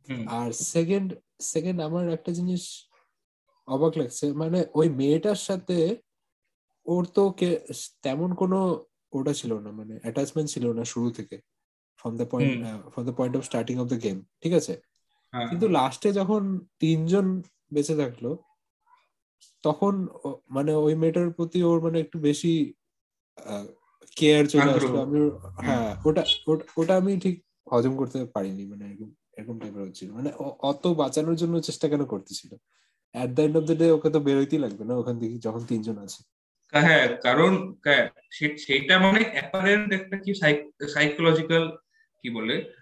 Speaker 3: হুম।
Speaker 1: আর সেকেন্ড সেকেন্ড আমার একটা জিনিস অবাক লাগছে। মানে ওই মেয়েটার সাথে ওর তো তেমন কোনো ওটা ছিল না মানে অ্যাটাচমেন্ট ছিল না শুরু থেকে from the point from the point of starting of the game ঠিক আছে?
Speaker 3: হ্যাঁ।
Speaker 1: কিন্তু লাস্টে যখন তিনজন বেঁচে থাকল তখন মানে ওই মেয়েটার প্রতি ওর মানে একটু বেশি কেয়ার চলে আসলো। আমি হ্যাঁ ওটা ওটা- ওটা আমি ঠিক হজম করতে পারিনি মানে এরকম এরকম টাইপের হচ্ছিল। মানে অত বাঁচানোর জন্য চেষ্টা কেন করতেছিল? At the end of the day ওকে তো বেরোইতেই লাগবে না ওখান থেকে যখন তিনজন আছে।
Speaker 3: হ্যাঁ কারণ হ্যাঁ, সে- সেইটা মানে অ্যাপারেন্ট একটা কি সাইকোলজিক্যাল কি বলে?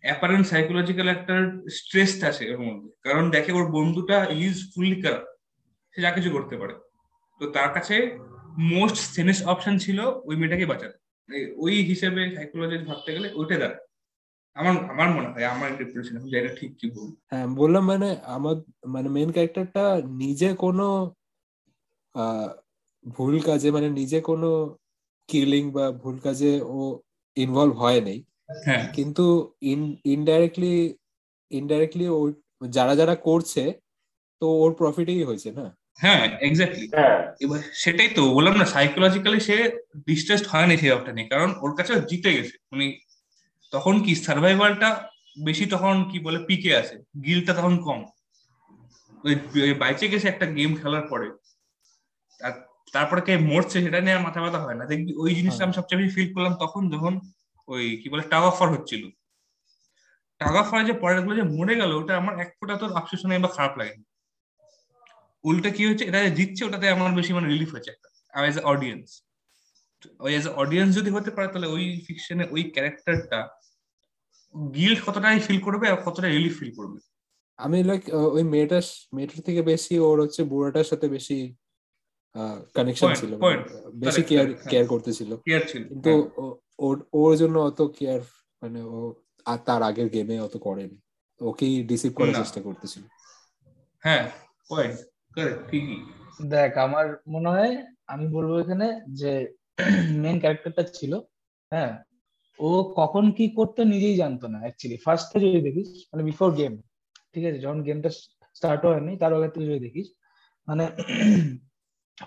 Speaker 3: অ্যাপারেন্ট সাইকোলজিক্যাল একটা স্ট্রেস আছে ওর মধ্যে। কারণ দেখে ওর বন্ধুটা ইজ ফুললি কারাপ সে যা কিছু করতে পারে। তো তার কাছে মোস্ট সেনেস অপশন ছিল ওই মেয়েটাকে বাঁচানো মানে ওই হিসেবে সাইকোলজি ভাবতে গেলে ওইটা দাঁড়ায়। আমার আমার মনে হয় আমার ইন্টারপ্রিটেশন আমি জানি ঠিক কি বলব।
Speaker 1: হ্যাঁ বললাম মানে আমার মানে মেন ক্যারেক্টারটা নিজে কোনো আহ, ভুল কাজে মানে নিজে কোনো কিলিং বা ভুল কাজে ও ইনভলভ হয় নাই।
Speaker 3: হ্যাঁ।
Speaker 1: কিন্তু ইনডাইরেক্টলি ইনডাইরেক্টলি ও যারা যারা করছে তো ওর প্রফিটেই হয়েছে না?
Speaker 3: হ্যাঁ এক্স্যাক্টলি
Speaker 2: হ্যাঁ।
Speaker 3: এবার সেটাই তো বললাম না সাইকোলজিক্যালি সে ডিস্ট্রেসড হয়নি সেই অপটা নিয়ে কারণ ওর কাছে জিতে গেছে। মানে তখন কি সার্ভাইভালটা বেশি তখন কি বলে পিকে আছে গিলটা তখন কম। ওই বাইচে গেছে একটা গেম খেলার পরে। তারপরে কে মরছে সেটা নিয়ে আর মাথা ব্যথা হয় না। দেখবি ওই জিনিসটা আমি সবচেয়ে বেশি ফিল করলাম তখন যখন ওই কি বলে টাগ অফার হচ্ছিল। টাগ অফার যে পরেরগুলো যে মরে গেল ওটা আমার এক ফোঁটা তোর আফসোস নেই বা খারাপ লাগে উল্টা কি হচ্ছে এটা যে জিতছে ওটাতে আমার বেশি মানে রিলিফ হয়েছে একটা অ্যাজ অডিয়েন্স ওই অ্যাজ অডিয়েন্স যদি হতে পারে তাহলে ওই ফিকশনে ওই ক্যারেক্টারটা গিল্ড কতটাই ফিল করবে আর কতটা রিলিফ ফিল করবে?
Speaker 1: আমি লাইক ওই মেয়েটার মেয়েটার থেকে বেশি ওর হচ্ছে বুড়াটার সাথে বেশি কানেকশন ছিল। বেশি কেয়ার
Speaker 3: হ্যাঁ।
Speaker 1: কেয়ার করতেছিল।
Speaker 3: কেয়ার ছিল
Speaker 1: কিন্তু ওর ওর জন্য অত কেয়ার মানে ও আর তার আগের গেমে অত করেনি। ওকেই ডিসিভ করার চেষ্টা করতেছিল।
Speaker 3: হ্যাঁ পয়েন্ট কারেক্ট ঠিকই।
Speaker 4: দেখ আমার মনে হয় আমি বলব এখানে যে মেন ক্যারেক্টারটা ছিল হ্যাঁ? ও কখন কি করতে নিজেই জানতো না অ্যাকচুয়ালি ফার্স্টে যদি দেখিস মানে বিফোর গেম ঠিক আছে? যখন গেমটা স্টার্ট হয়নি, তার আগে তুই যদি দেখিস মানে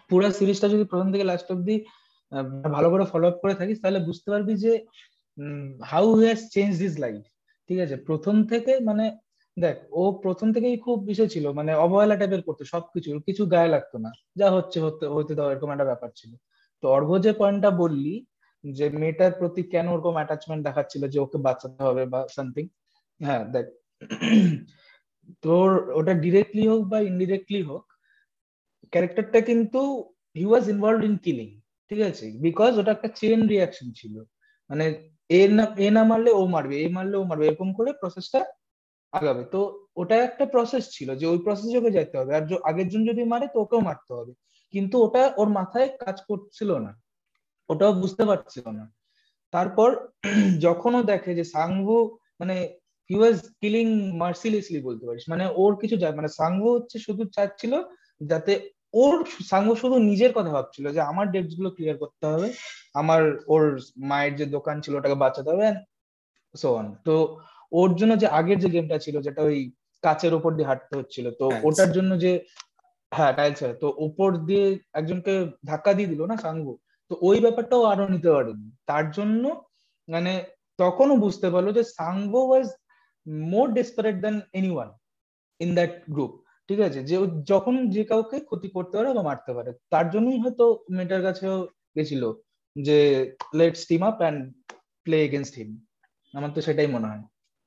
Speaker 4: পুরো সিরিজটা যদি প্রথম থেকে লাস্ট অব্দি ভালো করে ফলো আপ করে থাকিস, তাহলে বুঝতে পারবি যে how has change this life ঠিক আছে? প্রথম থেকে মানে দেখ, ও প্রথম থেকেই খুব বিষয় ছিল মানে অবহেলা টাইপের করতো, সবকিছু, কিছু গায়ে লাগতো না। যা হচ্ছে, হতে হতে দাও, এরকম একটা ব্যাপার ছিল। তো অর্ঘ যে পয়েন্টটা বললি যে মেয়েটার প্রতি কেন ওরকম অ্যাটাচমেন্ট দেখাচ্ছিল যে ওকে বাঁচাতে হবে বা সামথিং হ্যাঁ দেখ, তোর ওটা ডিরেক্টলি হোক বা ইনডিরেক্টলি হোক ক্যারেক্টারটা কিন্তু he was involve in killing ঠিক আছে? বিকজ ওটা একটা চেন রিয়াকশন ছিল। মানে এ না এ না মারলে ও মারবে, এ মারলে ও মারবে, এরকম করে প্রসেসটা আগাবে। তো ওটা একটা প্রসেস ছিল যে ওই প্রসেসে ওকে যেতে হবে। আর আগের জন যদি মারে তো ওকেও মারতে হবে। কিন্তু ওটা ওর মাথায় কাজ করছিল না। ওটাও বুঝতে পারছিল না। তারপর যখনও দেখে যে সাংভু মানে হি ওয়াজ কিলিং মার্সিলেসলি বলতে পারিস মানে ওর কিছু যায় মানে সাংভু হচ্ছে শুধু চাচ্ছিল যাতে ওর সাংভু শুধু নিজের কথা ভাবছিল যে আমার ডেটসগুলো ক্লিয়ার করতে হবে আমার ওর মায়ের যে দোকান ছিল ওটাকে বাঁচাতে হবে সো অন তো ওর জন্য যে আগের যে গেমটা ছিল যেটা ওই কাচের উপর দিয়ে হাঁটতে হচ্ছিল তো ওটার জন্য যে হ্যাঁ টাইলস তো উপর দিয়ে একজনকে ধাক্কা দিয়ে দিল না সাংভু তো ওই ব্যাপারটাও আরও নিতে পারেনি। তার জন্য মানে তখনও বুঝতে পারল যে Sangwoo was more desperate than anyone in that group ঠিক আছে? যে যখন যে কাউকে ক্ষতি করতে পারে বা মারতে পারে, তার জন্যই হয়তো মেটার কাছেও গেছিল যে let's team up and play against him আমার তো সেটাই মনে হয়।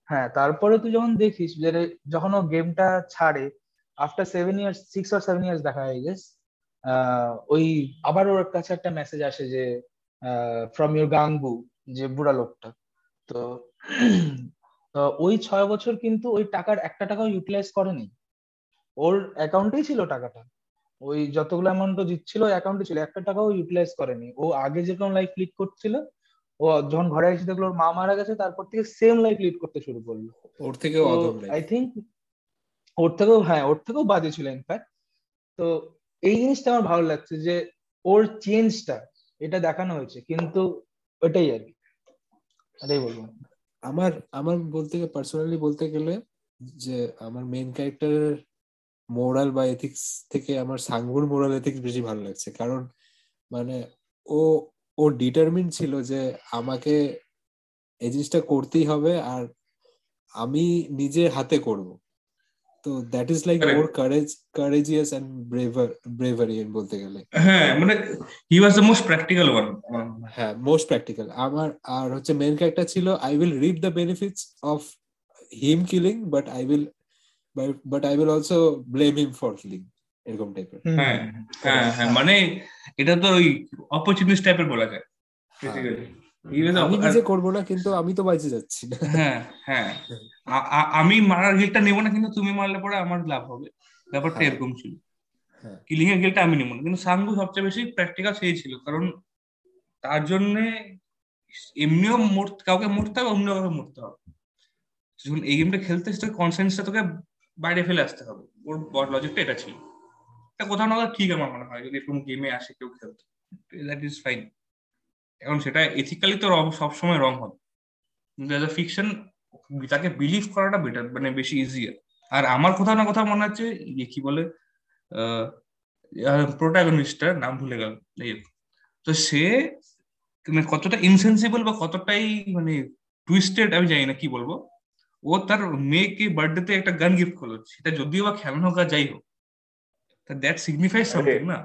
Speaker 4: হ্যাঁ তারপরে তুই যখন দেখিস যে যখন ও গেমটা ছাড়ে আফটার সেভেন ইয়ার্স সিক্স আর সেভেন ইয়ার্স দেখা হয় গেস ওই আবার ওর কাছে একটা মেসেজ আসে যে ফ্রম ইউর গাঙ্গু যে বুড়া লোকটা। তো ওই ছয় বছর কিন্তু ওই টাকার একটা টাকাও ইউটিলাইজ করেনি। ওর অ্যাকাউন্টেই ছিল টাকাটা। ওই যতগুলো অ্যামাউন্ট দিচ্ছিল ওই অ্যাকাউন্টে ছিল। একটা টাকাও ইউটিলাইজ করেনি। ও আগে যেরকম লাইফ লিড করছিল ও যখন ঘরে এসে দেখল ওর মা মারা গেছে তারপর থেকে সেম লাইফ লিড করতে শুরু করল।
Speaker 1: ওর থেকেও
Speaker 4: আই থিঙ্ক ওর থেকেও হ্যাঁ ওর থেকেও বাজে ছিল ইনফ্যাক্ট তো এই জিনিসটা আমার ভালো লাগছে যে ওর চেঞ্জটা এটা দেখানো হয়েছে, কিন্তু ওটাই আর কি। এটাই বলব।
Speaker 1: আমার আমার বলতে গেলে পার্সোনালি বলতে গেলে যে আমার মেন ক্যারেক্টারের মোরাল বা এথিক্স থেকে আমার সাঙ্গুর মোরাল এথিক্স বেশি ভালো লাগছে। কারণ মানে ও ও ডিটারমিন ছিল যে আমাকে এই জিনিসটা করতেই হবে আর আমি নিজে হাতে করব। তো that is like more courage courageous and braver bravery বলতে গেলে।
Speaker 3: হ্যাঁ মানে he was the most practical one
Speaker 1: হ্যাঁ মোস্ট প্র্যাকটিক্যাল আমার আর হচ্ছে মেন ক্যারেক্টার ছিল I will read the benefits of him killing but I will but I will also blame him for killing এরকম টাইপের
Speaker 3: হ্যাঁ হ্যাঁ হ্যাঁ মানে এটা তো ওই অপরচুনিস্ট টাইপের বলা যায়।
Speaker 1: আমি নিজে করব না কিন্তু আমি তো বাঁচে যাচ্ছি। না
Speaker 3: হ্যাঁ। হ্যাঁ আমি মারার গিলটা নেব না কিন্তু তুমি মারলে পরে আমার লাভ হবে। ব্যাপারটা এরকম ছিল। কিলিং এর গিলটা আমি নেব না কিন্তু সাঙ্গু সবচেয়ে বেশি প্র্যাকটিক্যাল সেই ছিল কারণ তার জন্য এমনিও কাউকে মরতে হবে অন্য কাউকে মরতে হবে। যখন এই গেমটা খেলতে তোকে কনসেন্সটা তোকে বাইরে ফেলে আসতে হবে। ওর লজিকটা এটা ছিল। এটা কোথাও না ঠিক আমার মনে হয় যদি এরকম গেমে আসে কেউ খেলতে। দ্যাট ইজ ফাইন এখন সেটা এথিক্যালি তো সবসময় রং হবে। কিন্তু আ ফিকশন তাকে বিলিভ করাটা বেটার মানে বেশি ইজিয়ার আর আমার কোথাও না কোথাও মনে হচ্ছে ইয়ে কি বলে প্রোটাগনিস্টার নাম ভুলে গেল তো সে মানে কতটা ইনসেন্সিবল বা কতটাই মানে টুইস্টেড আমি জানি না কি বলব। ও তার মেয়েকে বার্থডেতে একটা গান গিফট করল। সেটা যদিও বা খেলানো হোক যাই হোক দ্যাট সিগনিফাইজ সামথিং না।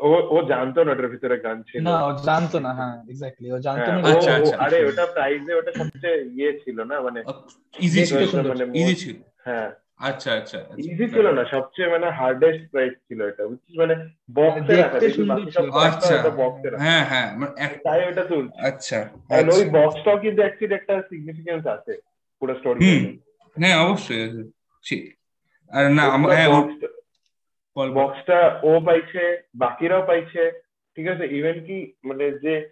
Speaker 2: ও ও জানতো না ওটার ভিতরে গান ছিল।
Speaker 4: না ও জানতো না হ্যাঁ এক্স্যাক্টলি ও জানতো না
Speaker 3: আচ্ছা আচ্ছা।
Speaker 2: আরে ওটা প্রাইজে ওটা সবচেয়ে ইয়ে ছিল না মানে
Speaker 3: ইজি ছিল
Speaker 2: মানে
Speaker 3: ইজি ছিল।
Speaker 2: হ্যাঁ।
Speaker 3: আচ্ছা আচ্ছা
Speaker 2: ইজি ছিল না সবচেয়ে মানে হার্ডেস্ট প্রাইস ছিল এটা বুঝছিস মানে বক্সে রাখা
Speaker 3: আচ্ছা
Speaker 2: বক্সে
Speaker 3: হ্যাঁ হ্যাঁ মানে
Speaker 2: তাই ওটা তুল
Speaker 3: আচ্ছা আর
Speaker 2: ওই বক্সটাও কিন্তু অ্যাকচুয়ালি একটা সিগনিফিকেন্স আছে পুরো স্টোরি
Speaker 3: হ্যাঁ অবশ্যই আছে আর না আমার
Speaker 2: বক্সটা ও পাইছে বাকিরাও পাইছে ঠিক আছে? ইভেন কি মানে যে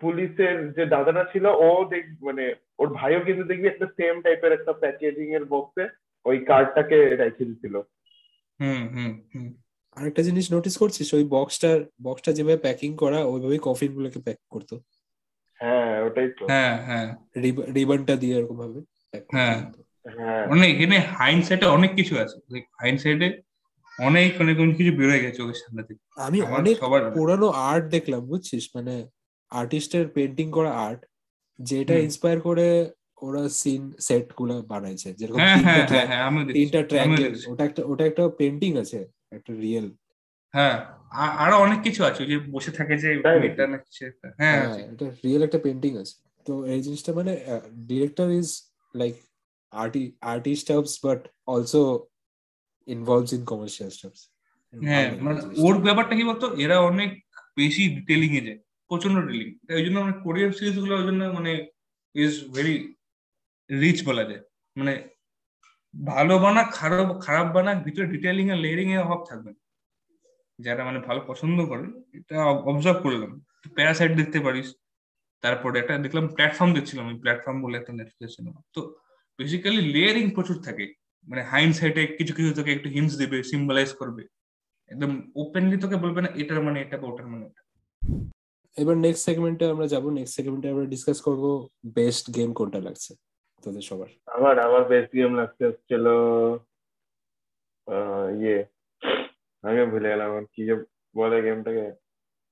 Speaker 2: পুলিশের যে দাদাটা ছিল ও দেখ মানে ওর ভাইও কিন্তু দেখবি একটা সেম টাইপের একটা প্যাকেজিং এর বক্সে ওই কার্ডটাকে রেখে দিছিল।
Speaker 3: হুম হুম হুম।
Speaker 1: আরেকটা জিনিস নোটিস করছিস? ওই বক্সটার বক্সটা যেভাবে প্যাকিং করা ওইভাবেই কফিন গুলোকে প্যাক করতো।
Speaker 2: হ্যাঁ ওটাই তো।
Speaker 3: হ্যাঁ হ্যাঁ।
Speaker 1: রিবনটা দিয়ে এরকম ভাবে
Speaker 3: হ্যাঁ।
Speaker 2: হ্যাঁ।
Speaker 3: মানে এখানে হাইন্ডসাইটে অনেক কিছু আছে। হাইন্ডসাইটে অনেক অনেক অনেক কিছু বেরোয় গেছে চোখের সামনে থেকে
Speaker 1: আমি অনেক পুরানো আর্ট দেখলাম বুঝছিস মানে আর্টিস্টের পেন্টিং করা আর্ট যেটা ইন্সপায়ার করে ওরা সিন সেটগুলো বানাইছে যেরকম
Speaker 3: হ্যাঁ
Speaker 1: তিনটা
Speaker 3: হ্যাঁ হ্যাঁ হ্যাঁ আমি দেখছি,
Speaker 1: তিনটা
Speaker 3: আমিও
Speaker 1: ট্র্যাঙ্গেল
Speaker 3: দেখছি।
Speaker 1: ওটা একটা ওটা একটা পেন্টিং আছে একটা রিয়েল
Speaker 3: হ্যাঁ আরও অনেক কিছু আছে যে বসে থাকে যে
Speaker 2: তাই নাকি?
Speaker 3: এটা না কিছু একটা। হ্যাঁ
Speaker 1: হ্যাঁ এটা রিয়েল একটা পেন্টিং আছে তো এই জিনিসটা মানে director is like arty arty stuffs but also involves in commercial stuffs
Speaker 3: হ্যাঁ মানে ওর ব্যাপারটা কি বলতো? এরা অনেক বেশি ডিটেলিং এ যায় প্রচণ্ড ডিটেলিং ওই জন্য মানে কোরিয়ান সিরিজগুলো ওই জন্য মানে ইজ ভেরি রিচ বলা যায়। মানে ভালো বানাক খারাপ খারাপ বানাক ভিতরে ডিটেলিং আর লেয়ারিং এর অভাব থাকবে। যারা মানে ভালো পছন্দ করে এটা অবজার্ভ করলাম। প্যারাসাইট দেখতে পারিস তারপরে একটা দেখলাম প্ল্যাটফর্ম দেখছিলাম ওই প্ল্যাটফর্ম বলে একটা নেটফ্লিক্স সিনেমা তো বেসিক্যালি লেয়ারিং প্রচুর থাকে। মানে হাইন্ড সাইডে কিছু কিছু তোকে একটু হিন্টস দিবে সিম্বলাইজ করবে। একদম ওপেনলি তোকে বলবে না এটার মানে এটা বা ওটার মানে ওটা
Speaker 1: এবার নেক্সট সেগমেন্টে আমরা যাব। নেক্সট সেগমেন্টে আমরা ডিসকাস করব বেস্ট গেম কোনটা লাগছে তোদের সবার।
Speaker 2: আমার আমার বেস্ট গেম লাগছে হচ্ছিল আহ, ইয়ে আমি ভুলে গেলাম কি যে বলে গেমটাকে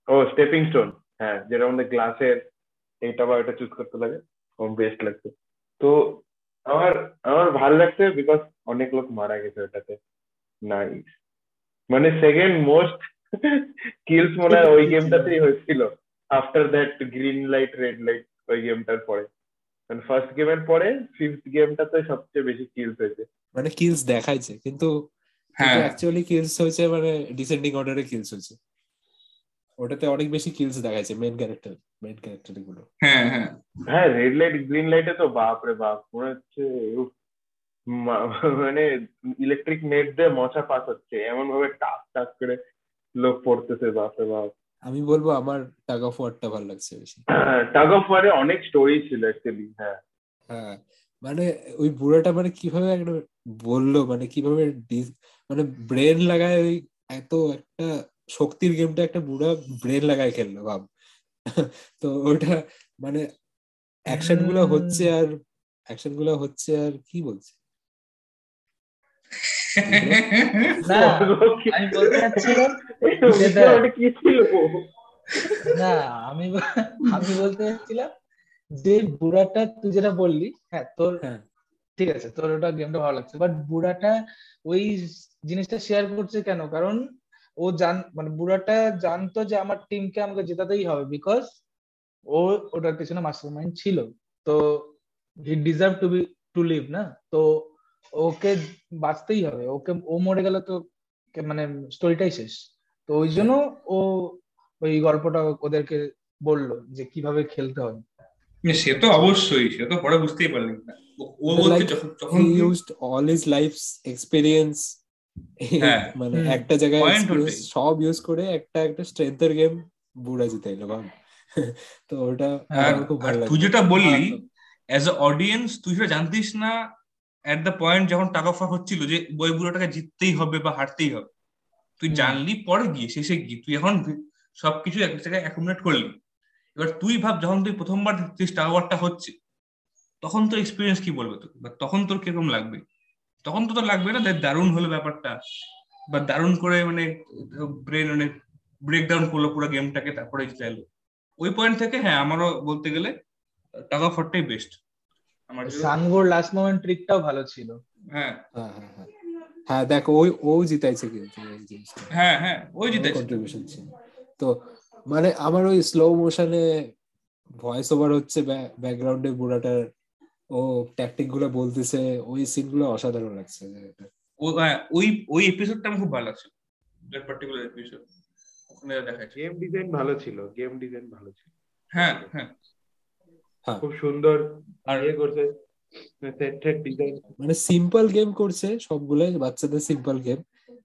Speaker 2: ও স্টেপিং স্টোন হ্যাঁ যেটা আমাদের গ্লাসের এইটা বা এটা চুজ করতে লাগে। আমার বেস্ট লাগছে। তো আমার আমার ভালো লাগছে বিকজ অনেক লোক মারা গেছে ওটাতে। নাইস মানে সেকেন্ড মোস্ট স্কিলস মনে হয় ওই গেমটাতেই হয়েছিল। After that green light red light ওই গেমটার পরে। মানে ফার্স্ট গেমের পরে ফিফথ গেমটাতে সবচেয়ে বেশি কিলস হয়েছে।
Speaker 1: মানে কিলস দেখাইছে কিন্তু
Speaker 3: হ্যাঁ।
Speaker 1: অ্যাকচুয়ালি কিলস হয়েছে মানে ডিসেন্ডিং অর্ডারে কিলস হয়েছে। ওটাতে অনেক বেশি কিলস দেখাইছে মেন ক্যারেক্টার মেন ক্যারেক্টারগুলো
Speaker 3: হ্যাঁ হ্যাঁ।
Speaker 2: হ্যাঁ রেড লাইট গ্রিন লাইটে তো বাপ রে বাপ মনে হচ্ছে মানে ইলেকট্রিক নেট দিয়ে মশা পাস হচ্ছে। এমন ভাবে টাক টাক করে লোক পড়তেছে বাপ বাপ।
Speaker 1: আমি বলব আমার টাগ অফ ওয়ারটা ভালো লাগছে বেশি।
Speaker 2: টাগ অফ ওয়ারে অনেক স্টোরি ছিল অ্যাকচুয়ালি হ্যাঁ।
Speaker 1: হ্যাঁ মানে ওই বুড়োটা মানে কীভাবে একটা বলল মানে কীভাবে মানে ব্রেন লাগায় ওই এত একটা শক্তির গেমটা একটা বুড়া ব্রেন লাগায় খেললো ভাব। তো ওটা মানে অ্যাকশনগুলো হচ্ছে আর অ্যাকশনগুলো হচ্ছে আর কি বলছে?
Speaker 4: না আমি বলতে চাচ্ছিলাম
Speaker 2: কি ছিল?
Speaker 4: না আমি আমি বলতে চাচ্ছিলাম যে বুড়াটা তুই যেটা বললি হ্যাঁ তোর
Speaker 1: হ্যাঁ।
Speaker 4: ঠিক আছে তোর ওটা গেমটা ভালো লাগছে বাট বুড়াটা ওই জিনিসটা শেয়ার করছে কেন? কারণ ও জান মানে বুড়াটা জানতো যে আমার টিমকে আমাকে জেতাতেই হবে বিকজ ও ওটার পিছনে মাস্টার মাইন্ড ছিল। তো he deserve to be to live না? তো ওকে বাঁচতেই হবে। ওকে ও মরে গেলে তো মানে স্টোরিটাই শেষ। তো ওই জন্য ও ওই গল্পটা ওদেরকে বলল যে কীভাবে খেলতে হয়।
Speaker 3: সে তো অবশ্যই সে তো পরে বুঝতেই পারলেন না। ও- বলতে যখন
Speaker 1: used all his life's
Speaker 3: হ্যাঁ।
Speaker 1: মানে একটা জায়গায়। সব ইউজ করে একটা একটা স্ট্রেংথের গেম বুড়া জিতাইলো ভাব তো ওটা খুব ভালো
Speaker 3: তুই যেটা বললি অ্যাজ আ অডিয়েন্স তুই সেটা জানতিস না এট দ্য পয়েন্ট যখন টাকা ফাক হচ্ছিল যে বই বুড়োটাকে জিততেই হবে বা হারতেই হবে তুই জানলি পরে গিয়ে শেষে গিয়ে তুই এখন সবকিছু এক জায়গায় অ্যাকুমুলেট করলি। এবার তুই ভাব যখন তুই প্রথমবার দেখছিস টাওয়ারটা হচ্ছে তখন তোর এক্সপিরিয়েন্স কি বলবে তোকে? বা তখন তোর কীরকম লাগবে? তখন তো তোর লাগবে না দারুণ হলো ব্যাপারটা বা দারুণ করে মানে ব্রেন মানে ব্রেকডাউন করল পুরো গেমটাকে তারপরে জিতে এলো। ওই পয়েন্ট থেকে হ্যাঁ আমারও বলতে গেলে টাকা ফরটাই বেস্ট আমার
Speaker 4: সানগোর লাস্ট মোমেন্ট ট্রিকটাও ভালো ছিল।
Speaker 3: হ্যাঁ।
Speaker 1: হ্যাঁ হ্যাঁ হ্যাঁ। হ্যাঁ দেখ ওই ও জিতাইছে কিন্তু
Speaker 3: হ্যাঁ হ্যাঁ ওই জিতেছে
Speaker 1: কন্ট্রিবিউশন ছিল। তো মানে আমার ওই স্লো মোশনে ভয়েস ওভার হচ্ছে ব্যাকগ্রাউন্ডে বুড়াটার ও ট্যাকটিকগুলো বলতেছে ওই সিনগুলো অসাধারণ লাগছে।
Speaker 3: ও- হ্যাঁ, ওই ওই এপিসোডটা আমার খুব ভালো লাগছে দ্যাট পার্টিকুলার এপিসোড ওখানে দেখাচ্ছে।
Speaker 2: গেম ডিজাইন ভালো ছিল গেম ডিজাইন ভালো ছিল।
Speaker 3: হ্যাঁ হ্যাঁ।
Speaker 2: খুব সুন্দর
Speaker 3: আর
Speaker 2: ইয়ে করছে
Speaker 1: মানে সিম্পল গেম করছে সবগুলোই বাচ্চাদের সিম্পল গেম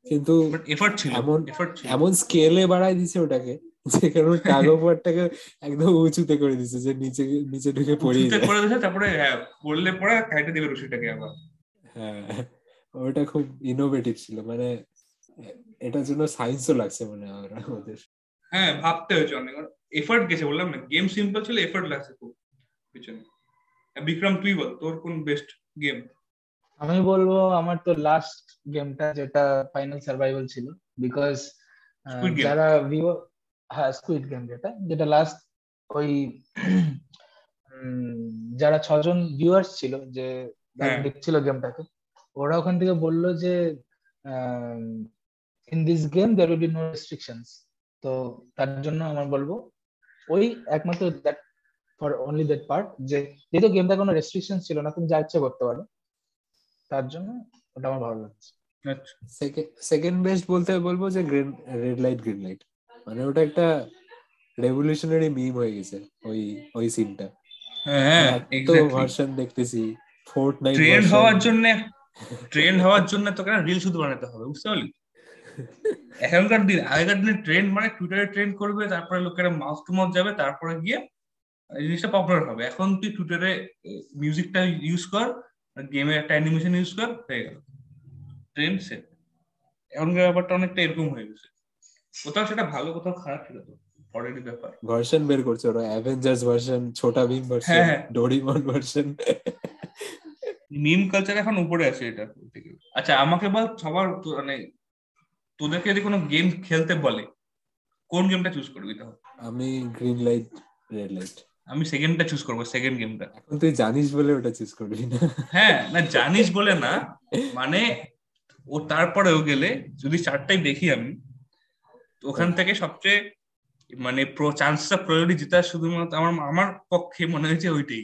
Speaker 1: কিন্তু
Speaker 3: এফর্ট ছিল
Speaker 1: এমন-
Speaker 3: এফর্ট ছিল।
Speaker 1: এমন স্কেলে বাড়ায় দিছে ওটাকে যেখানে ওভারটাকে একদম উঁচুতে করে দিছে যে নিচে নিচে ঢুকে পড়ে যায়।
Speaker 3: করে দিয়েছে তারপরে হ্যাঁ পড়লে পরে খাইতে দেবে রশিটাকে আবার।
Speaker 1: হ্যাঁ ওটা খুব ইনোভেটিভ ছিল মানে এটার জন্য সায়েন্সও লাগছে মানে আমার আমাদের।
Speaker 3: হ্যাঁ ভাবতে হয়েছে অনেক এফর্ট গেছে বললাম না গেম সিম্পল ছিল এফর্ট লাগছে খুব। পিছনে। বিক্রম তুই বল তোর কোন বেস্ট গেম
Speaker 4: আমি বলব আমার তো লাস্ট গেমটা যেটা ফাইনাল সার্ভাইভাল ছিল বিকজ যারা ভিভো হ্যাঁ স্কুইড গেম যেটা যেটা লাস্ট ওই যারা ছজন ভিউয়ার্স ছিল যে
Speaker 3: হ্যাঁ।
Speaker 4: দেখছিল গেমটাকে ওরা ওখান থেকে বলল যে in this game there will be no restrictions তো তার জন্য আমার বলব ওই একমাত্র that for only that part যে যেহেতু গেমটা কোনো রেস্ট্রিকশন ছিল না তুমি যা ইচ্ছা করতে পারো। তার জন্য ওটা আমার ভালো লাগছে।
Speaker 3: আচ্ছা।
Speaker 1: সেকেন্ড বেস্ট বলতে বলব যে green red light green light মানে ওটা একটা রেভলিউশনারি মিম হয়ে গেছে ওই ওই সিনটা
Speaker 3: হ্যাঁ
Speaker 1: তো ভার্সন দেখতেছি ফোর্ট নাইট
Speaker 3: ট্রেন্ড হওয়ার জন্য ট্রেন্ড হওয়ার জন্য তোকে রিল শুধু বানাতে হবে বুঝতে পারলি? এখনকার দিন আগেকার দিনে ট্রেন্ড মানে টুইটারে ট্রেন্ড করবে তারপরে লোকেরা মাউথ টু মাউথ যাবে তারপরে গিয়ে জিনিসটা পপুলার হবে। এখন তুই টুইটারে মিউজিকটা ইউজ কর গেমের একটা অ্যানিমেশন ইউজ কর হয়ে গেল। ট্রেন্ড সেট এখনকার ব্যাপারটা অনেকটা এরকম হয়ে গেছে। কোথাও সেটা ভালো কোথাও খারাপ সেটা তো পরেরই ব্যাপার।
Speaker 1: ভার্সন বের করছে ওরা Avengers version Chhota Bheem version
Speaker 3: হ্যাঁ।
Speaker 1: ডোরিমন ভার্সন
Speaker 3: মিম কালচার এখন উপরে আছে এটা আচ্ছা আমাকে বল সবার তো- মানে তোদেরকে যদি কোনো গেম খেলতে বলে কোন গেমটা চুজ করবি তাহলে?
Speaker 1: আমি গ্রিন লাইট রেড লাইট
Speaker 3: আমি সেকেন্ডটা চুজ করব সেকেন্ড গেমটা
Speaker 1: এখন তুই জানিস বলে ওটা চুজ করবি না?
Speaker 3: হ্যাঁ না জানিস বলে না। মানে ও তারপরেও গেলে যদি চারটাই দেখি আমি ওখান থেকে সবচেয়ে মানে প্রো চান্সটা প্রয়োরি জেতার শুধুমাত্র আমার আমার পক্ষে মনে হয়েছে ওইটাই।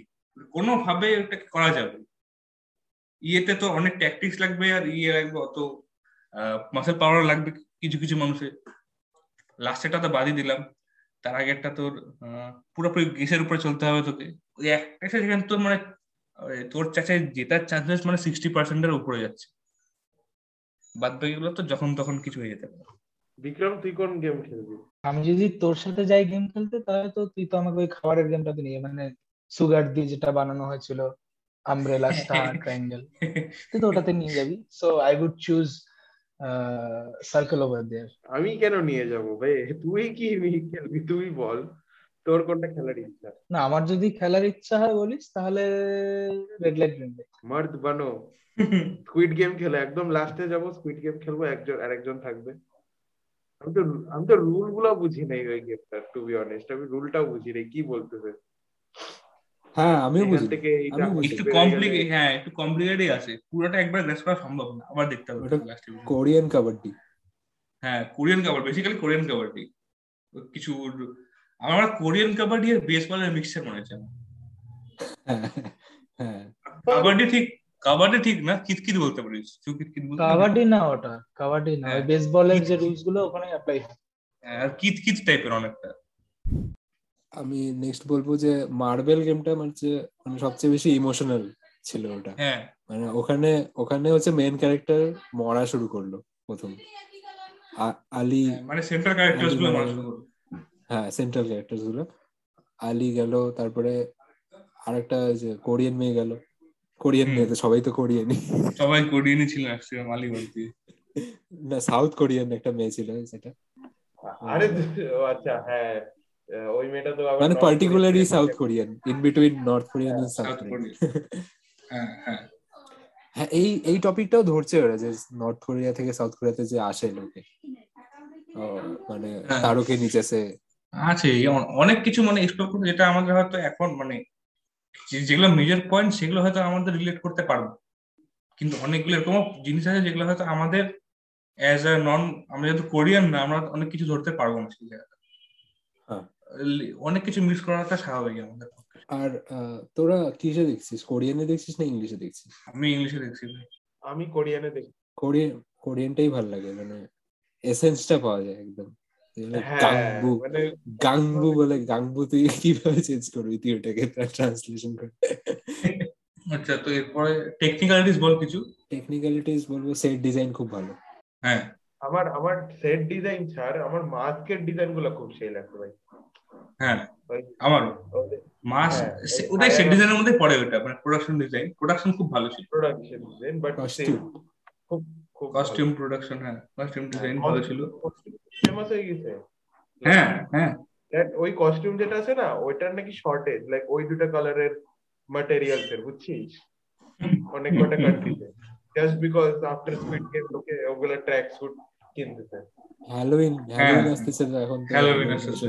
Speaker 3: কোনোভাবে ওটাকে করা যাবে ইয়েতে তো অনেক ট্যাকটিক্স লাগবে আর ইয়ে লাগবে অত মাসেল পাওয়ার লাগবে কিছু কিছু মানুষের। লাস্টেটা তো বাদই দিলাম। তার আগেরটা তোর আহ, পুরোপুরি গেসের উপরে চলতে হবে তোকে। ওই একটা সেখানে তোর মানে তোর চাচাই জেতার চান্সেস মানে সিক্সটি পার্সেন্টের উপরে যাচ্ছে। বাদ বাকিগুলো তো যখন তখন কিছু হয়ে যেতে পারে।
Speaker 2: বিক্রম তুই কোন গেম খেলবি?
Speaker 4: আমি যদি তোর সাথে যাই গেম খেলতে তাহলে তো তুই তো আমাকে ওই খাবারের গেমটাতে নিয়ে মানে সুগার দিয়ে যেটা বানানো হয়েছিল আমব্রেলা স্টার ট্রায়াঙ্গেল তুই তো ওটাতে নিয়ে যাবি। So I would choose circle over there
Speaker 2: আমি কেন নিয়ে যাব ভাই তুই কি খেলবি? তুই বল। তোর কোনটা খেলার ইচ্ছা?
Speaker 4: না আমার যদি খেলার ইচ্ছা হয় বলিস তাহলে রেড লাইট গ্রিন লাইট
Speaker 2: মার্দ বানো। স্কুইড গেম খেলে। একদম লাস্টে যাব স্কুইড গেম খেলব একজন আরেকজন থাকবে। আমি তো আমি তো রুলগুলো বুঝি নাই ওই গেমটার টু বি অনেস্ট আমি রুলটাও বুঝি নাই কি বলতেছে?
Speaker 1: হ্যাঁ আমিও বুঝি।
Speaker 2: থেকে
Speaker 1: বুঝি।
Speaker 3: একটু কমপ্লিকেট হ্যাঁ একটু কমপ্লিকেটই আছে। পুরোটা একবার গ্রেস করা সম্ভব না আবার দেখতে হবে
Speaker 1: কোরিয়ান কাবাডি
Speaker 3: হ্যাঁ Korean kabaddi basically Korean kabaddi কিছু আমার কোরিয়ান কাবাডি আর বেসবলের মিক্সচার মনে হচ্ছে
Speaker 1: হ্যাঁ হ্যাঁ।
Speaker 3: কাবাডি ঠিক কাবাডি ঠিক না কিতকিত বলতে পারিস। তুই কিতকিত বলতে
Speaker 4: কাবাডি না ওটা কাবাডি না। ওই
Speaker 3: হ্যাঁ।
Speaker 4: বেসবলের যে রুলসগুলো ওখানে অ্যাপ্লাই হ্যাঁ,
Speaker 3: আর কিত কিত টাইপের অনেকটা।
Speaker 1: আমি নেক্সট বলব যে মার্বেল গেমটা মানে যে- মানে সবচেয়ে বেশি ইমোশনাল ছিল ওটা।
Speaker 3: হ্যাঁ।
Speaker 1: মানে ওখানে ওখানে হচ্ছে মেন ক্যারেক্টার মরা শুরু করল প্রথম। আলি
Speaker 3: হ্যাঁ, মানে সেন্টার
Speaker 1: ক্যারেক্টার্সগুলো হ্যাঁ সেন্ট্রাল ক্যারেক্টারগুলো। আলি গেল তারপরে আরেকটা যে কোরিয়ান মেয়ে গেল। কোরিয়ান মেয়ে তো সবাই তো কোরিয়ানই।
Speaker 3: সবাই কোরিয়ানই ছিল ম্যাক্সিমাম আলী বলতে।
Speaker 1: না সাউথ কোরিয়ান একটা মেয়ে ছিল সেটা।
Speaker 2: আরে ও আচ্ছা হ্যাঁ। ওই মেয়েটা তো
Speaker 1: মানে
Speaker 2: particularly
Speaker 1: South
Speaker 2: Korean
Speaker 1: in between North Korean and
Speaker 3: South
Speaker 1: Korean
Speaker 3: হ্যাঁ হ্যাঁ।
Speaker 1: হ্যাঁ এই এই টপিকটাও ধরছে ওরা যে নর্থ কোরিয়া থেকে সাউথ কোরিয়াতে যে আসে লোকে। মানে
Speaker 3: হ্যাঁ।
Speaker 1: তারকে নিচেছে
Speaker 3: আছে অনেক কিছু মানে এক্সপ্লোর করতে যেটা আমাদের হয়তো এখন মানে যেগুলো মেজর পয়েন্ট সেগুলো হয়তো আমাদের রিলেট করতে পারব। কিন্তু অনেকগুলো এরকম জিনিস আছে যেগুলো হয়তো আমাদের অ্যাজ আ নন আমরা যেহেতু কোরিয়ান না আমরা অনেক কিছু ধরতে পারব না সেই জায়গাটা। অনেক কিছু মিস করাটা স্বাভাবিক আমাদের পক্ষে।
Speaker 1: আর আহ, তোরা কিসে দেখছিস? কোরিয়ানে দেখছিস না ইংলিশে দেখছিস?
Speaker 3: আমি ইংলিশে দেখছি ভাই।
Speaker 2: আমি কোরিয়ানে দেখি।
Speaker 1: কোরিয়ান কোরিয়ানটাই ভালো লাগে মানে এসেন্সটা পাওয়া যায় একদম।
Speaker 2: হ্যাঁ
Speaker 1: গাংবু
Speaker 2: মানে
Speaker 1: গাংবু বলে গাংবু তুই কীভাবে চেঞ্জ করবি? তুই ওটাকে ট্রান্সলেশন করে।
Speaker 3: আচ্ছা তো এরপরে টেকনিক্যালিটিস বল কিছু।
Speaker 1: টেকনিক্যালিটিস বলব সেট ডিজাইন খুব ভালো।
Speaker 3: হ্যাঁ।
Speaker 2: আমার আমার সেট ডিজাইন ছাড় আমার মাস্কের ডিজাইনগুলো খুব সেই লাগতো ভাই।
Speaker 3: হ্যাঁ আমারও। মাস
Speaker 2: হ্যাঁ,
Speaker 3: ওটাই সেট ডিজাইনের মধ্যে পড়ে ওটা মানে প্রোডাকশন ডিজাইন প্রোডাকশন খুব ভালো ছিল।
Speaker 2: Production design but
Speaker 1: Costume.
Speaker 2: খুব খুব
Speaker 3: কস্টিউম প্রোডাকশন হ্যাঁ কস্টিউম ডিজাইন ভালো ছিল।
Speaker 2: ফেমাস হয়ে গেছে।
Speaker 3: হ্যাঁ হ্যাঁ।
Speaker 2: ওই কস্টিউম যেটা আছে না ওইটার নাকি শর্টেজ লাইক ওই দুটো কালারের ম্যাটেরিয়ালস এর বুঝছিস? অনেক কটা কান্ট্রিতে just because after Squid Game লোকে ওগুলা ট্র্যাক স্যুট কিনতেছে
Speaker 1: হ্যালোইন হ্যালোইন আসতেছে এখন
Speaker 3: Halloween আসতেছে।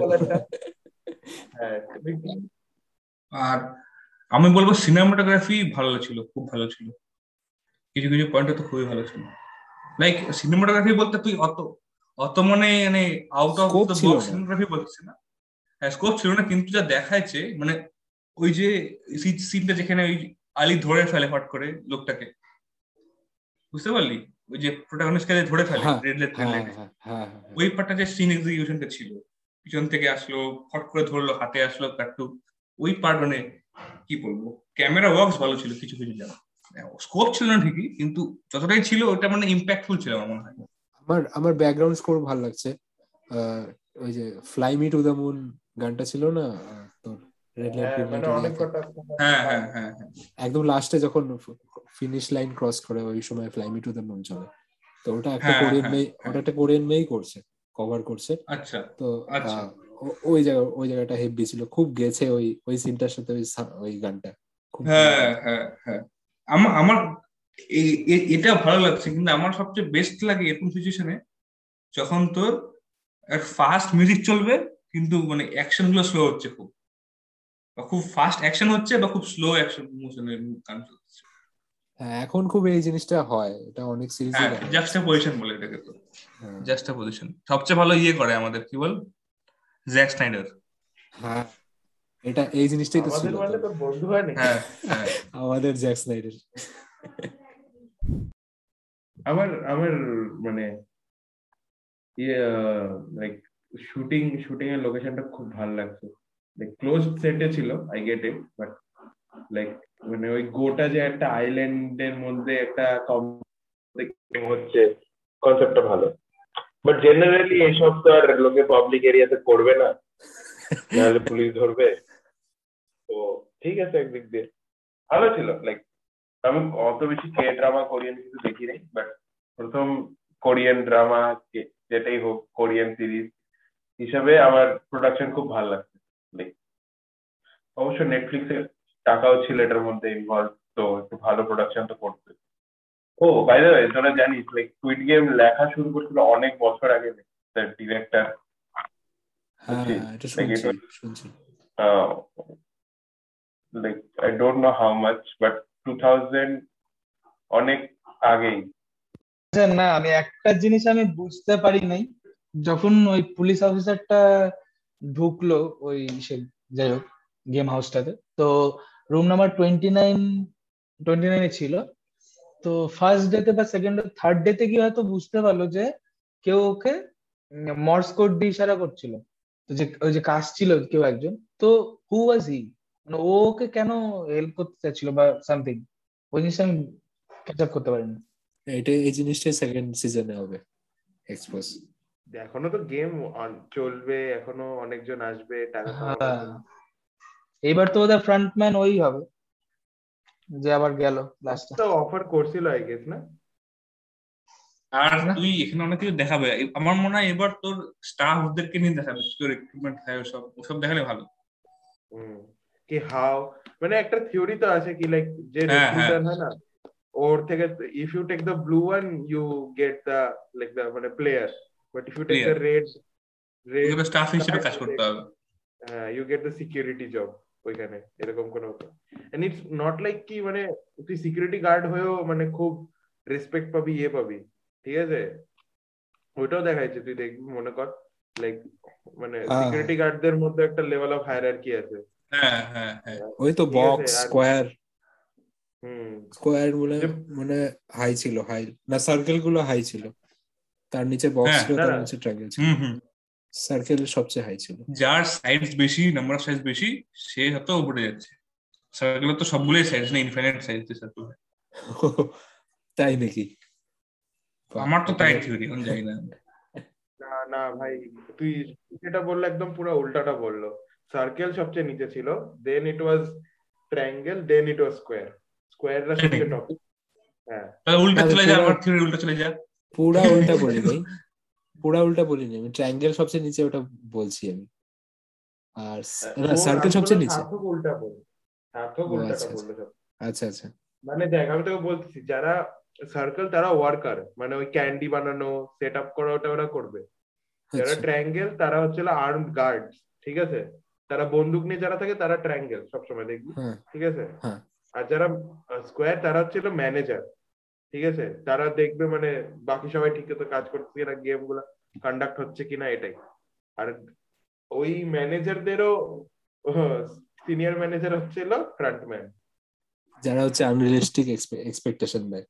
Speaker 2: হ্যাঁ।
Speaker 3: আর আমি বলব সিনেমাটোগ্রাফি ভালো ছিল খুব ভালো ছিল। কিছু কিছু পয়েন্ট তো খুবই ভালো ছিল। লাইক সিনেমাটোগ্রাফি বলতে তুই অত অত মানে মানে আউট অফ দ্য বক্স
Speaker 1: না।
Speaker 3: সিনেমাটোগ্রাফি বলছিস না। হ্যাঁ স্কোপ ছিল না কিন্তু যা দেখাচ্ছে মানে ওই যে সিনটা যেখানে ওই আলি ধরে ফেলে ফট করে লোকটাকে। বুঝতে পারলি? ওই যে প্রোটাগনিস্টকে ধরে ফেলে রেড
Speaker 1: হ্যাঁ হ্যাঁ হ্যাঁ হ্যাঁ।
Speaker 3: ওই পার্টটা যে সিন এক্সিকিউশনটা ছিল। পিছন থেকে আসলো ফট করে ধরলো হাতে আসলো কাট্টু ওই পার্ট মানে কি বলব? ক্যামেরা ওয়ার্কস ভালো ছিল কিছু কিছু জায়গা স্কোপ ছিল না ঠিকই কিন্তু যতটাই ছিল ওটা মানে ইম্প্যাক্টফুল ছিল আমার মনে হয়।
Speaker 1: আমার আমার ব্যাকগ্রাউন্ড স্কোর ভালো লাগছে। আহ, ওই যে fly me to the moon গানটা ছিল না? আহ, তোর রেড লাইট
Speaker 2: হ্যাঁ, মানে অনেক কটা
Speaker 3: হ্যাঁ হ্যাঁ হ্যাঁ হ্যাঁ।
Speaker 1: একদম লাস্টে যখন ফিনিশ লাইন ক্রস করে ওই সময় fly me to the moon চলে। তো ওটা একটা
Speaker 3: হ্যাঁ,
Speaker 1: কোরিয়ান
Speaker 3: হ্যাঁ,
Speaker 1: মেয়ে
Speaker 3: হ্যাঁ।
Speaker 1: ওটা একটা কোরিয়ান মেয়েই করছে। কভার করছে।
Speaker 3: আচ্ছা
Speaker 1: তো
Speaker 3: আচ্ছা।
Speaker 1: ওই জায়গা ওই জায়গাটা হেভি ছিল। খুব গেছে ওই ওই সিনটার সাথে ওই ওই গানটা। খুব
Speaker 3: হ্যাঁ হ্যাঁ হ্যাঁ। আমার আমার এটা ভালো লাগছে কিন্তু আমার সবচেয়ে বেস্ট লাগে এরকম সিচুয়েশনে যখন তোর ফাস্ট মিউজিক চলবে কিন্তু মানে অ্যাকশনগুলো স্লো হচ্ছে খুব। বা খুব ফাস্ট অ্যাকশন হচ্ছে বা খুব স্লো অ্যাকশন মোশনের গান চলছে।
Speaker 1: হ্যাঁ এখন খুব এই জিনিসটা হয়। এটা অনেক সিরিজে
Speaker 3: হ্যাঁ জাস্টা পজিশন বলে এটাকে তো।
Speaker 1: হ্যাঁ।
Speaker 3: জাস্টা পজিশন সবচেয়ে ভালো ইয়ে করে আমাদের কি বল? জ্যাক স্নাইডার
Speaker 1: হ্যাঁ এটা এই জিনিসটাই তো ছিল
Speaker 2: মানে
Speaker 1: তো।
Speaker 2: বন্ধু হয় নাকি
Speaker 3: হ্যাঁ হ্যাঁ।
Speaker 1: আমাদের জ্যাক স্নাইডার
Speaker 2: আমার আমার মানে ইয়ে লাইক শুটিং শুটিং এর লোকেশনটা খুব ভালো লাগছে। লাইক ক্লোজ সেটে ছিল I get it but like মানে ওই গোটা যে একটা আইল্যান্ডের মধ্যে একটা হচ্ছে কনসেপ্টটা ভালো। বাট জেনারেলি এইসব তো আর লোকে পাবলিক এরিয়াতে করবে না। নাহলে পুলিশ ধরবে। তো ঠিক আছে একদিক দিয়ে। ভালো ছিল লাইক আমি অত বেশি কে ড্রামা কোরিয়ান কিছু দেখি নাই বাট প্রথম কোরিয়ান ড্রামা যেটাই হোক কোরিয়ান সিরিজ হিসাবে আমার প্রোডাকশন খুব ভালো লাগছে। অবশ্য নেটফ্লিক্সের টাকাও ছিল এটার মধ্যে ইনভলভ তো একটু ভালো প্রোডাকশন তো করতে। ও বাই দ্য ওয়ে তোরা জানিস লাইক কুইড গেম লেখা শুরু করছিল অনেক বছর আগে তার ডিরেক্টর
Speaker 1: হ্যাঁ
Speaker 2: like I don't know how much but two thousand অনেক আগেই।
Speaker 4: আচ্ছা, না আমি একটা জিনিস আমি বুঝতে পারি নাই। যখন ওই পুলিশ অফিসারটা ঢুকলো ওই সে যাই হোক গেম হাউসটাতে তো room number twenty nine twenty নাইনে ছিল। তো ফার্স্ট ডেতে বা সেকেন্ড থার্ড ডেতে কি হয়তো বুঝতে পারল যে কেউ ওকে মর্স কোড দিয়ে ইশারা করছিল। তো যে ওই যে কাজ ছিল কেউ একজন। তো হু ওয়াজ হি মানে ও ওকে কেন হেল্প করতে চাচ্ছিল বা সামথিং ওই জিনিসটা আমি ক্যাচ আপ করতে পারিনি।
Speaker 1: এটা এই জিনিসটাই সেকেন্ড সিজনে হবে। এক্সপোজ
Speaker 2: এখনও তো গেম চলবে এখনও অনেকজন আসবে টাকা।
Speaker 4: এইবার তো ওদের ফ্রন্টম্যান ওই হবে যে আবার গেল লাস্টে
Speaker 2: তো অফার করছিল আই গেস না?
Speaker 3: আর তুই এখানে অনেক কিছু দেখাবে। আমার মনে হয় এবার তোর স্টাফ ওদেরকে নিয়ে দেখাবে কি করে রিক্রুটমেন্ট হয় ওসব ওসব দেখালে ভালো।
Speaker 2: কি হাউ মানে একটা থিওরি তো আছে কি লাইক যে
Speaker 3: হ্যাঁ,
Speaker 2: রিক্রুটার হয় না? ওর থেকে if you take the blue one you get the like the মানে player but if you
Speaker 3: take
Speaker 2: the red
Speaker 3: red stuff হিসেবে কাজ করতে হবে।
Speaker 2: হ্যাঁ you get the security job ওইখানে এরকম কোনো এন্ড ইটস নট লাইক কি মানে তুই সিকিউরিটি গার্ড হয়েও মানে খুব রেসপেক্ট পাবি ইয়ে পাবি ঠিক আছে? ওইটাও দেখাইছে তুই দেখবি মনে কর লাইক মানে
Speaker 1: হ্যাঁ।
Speaker 2: সিকিউরিটি গার্ডদের মধ্যে একটা লেভেল অফ হায়ারার্কি আছে।
Speaker 3: হ্যাঁ হ্যাঁ হ্যাঁ।
Speaker 1: ওই তো বক্স স্কোয়ার।
Speaker 2: হুম।
Speaker 1: স্কোয়ার মানে
Speaker 2: যে-
Speaker 1: মানে হাই ছিল হাই না সার্কেলগুলো হাই ছিল। তার নিচে বক্স
Speaker 3: হ্যাঁ,
Speaker 1: ছিল তার নিচে ট্রায়াঙ্গেল ছিল।
Speaker 3: হুম হুম।
Speaker 1: সার্কেল সবচেয়ে হাই ছিল।
Speaker 3: যার সাইজ বেশি নাম্বার অফ সাইজ বেশি সে হয়তো উপরে যাচ্ছে। সার্কেল তো সবগুলোই সাইজ না ইনফিনিট সাইজ সার্কেল
Speaker 1: তাই নাকি?
Speaker 3: আমার তো তাই থিওরি এখন জানি না।
Speaker 2: না না ভাই তুই যেটা বলল একদম পুরো উল্টাটা বলল। সার্কেল সবচেয়ে নিচে ছিল দেন ইট ওয়াজ ট্রায়াঙ্গেল দেন ইট ওয়াজ স্কোয়ার স্কোয়াররা সবচেয়ে টপ হ্যাঁ।
Speaker 3: তাহলে উল্টা চলে যা আমার থিওরি উল্টা চলে যা।
Speaker 1: পুরা উল্টা বলি নাই পুরা উল্টা বলিনি আমি ট্রায়াঙ্গেল সবচেয়ে নিচে ওটা বলছি আমি। আর সার্কেল সবচেয়ে নিচে।
Speaker 2: উল্টা বলল সার্থক
Speaker 1: ও,
Speaker 2: উল্টাটা
Speaker 1: আচ্ছা,
Speaker 2: বলল
Speaker 1: আচ্ছা আচ্ছা
Speaker 2: মানে দেখ আমি তোকে বলতেছি যারা সার্কেল তারা ওয়ার্কার মানে ওই ক্যান্ডি বানানো সেট আপ করা ওটা ওরা করবে। যারা
Speaker 1: আচ্ছা।
Speaker 2: ট্রায়াঙ্গেল তারা হচ্ছে আর্ম গার্ড ঠিক আছে? তারা বন্দুক নিয়ে যারা থাকে তারা ট্রায়াঙ্গেল সবসময় দেখবি
Speaker 1: হ্যাঁ।
Speaker 2: ঠিক আছে?
Speaker 1: হ্যাঁ।
Speaker 2: আর যারা স্কোয়ার তারা হচ্ছে ম্যানেজার ঠিক আছে? তারা দেখবে মানে বাকি সবাই ঠিক মতো কাজ করছে কিনা গেমগুলা কন্ডাক্ট হচ্ছে কিনা এটাই। আর ওই ম্যানেজারদেরও সিনিয়র ম্যানেজার হচ্ছিল ফ্রন্টম্যান
Speaker 1: যারা হচ্ছে আনরিয়েলিস্টিক এক্সপেকটেশন দেয়।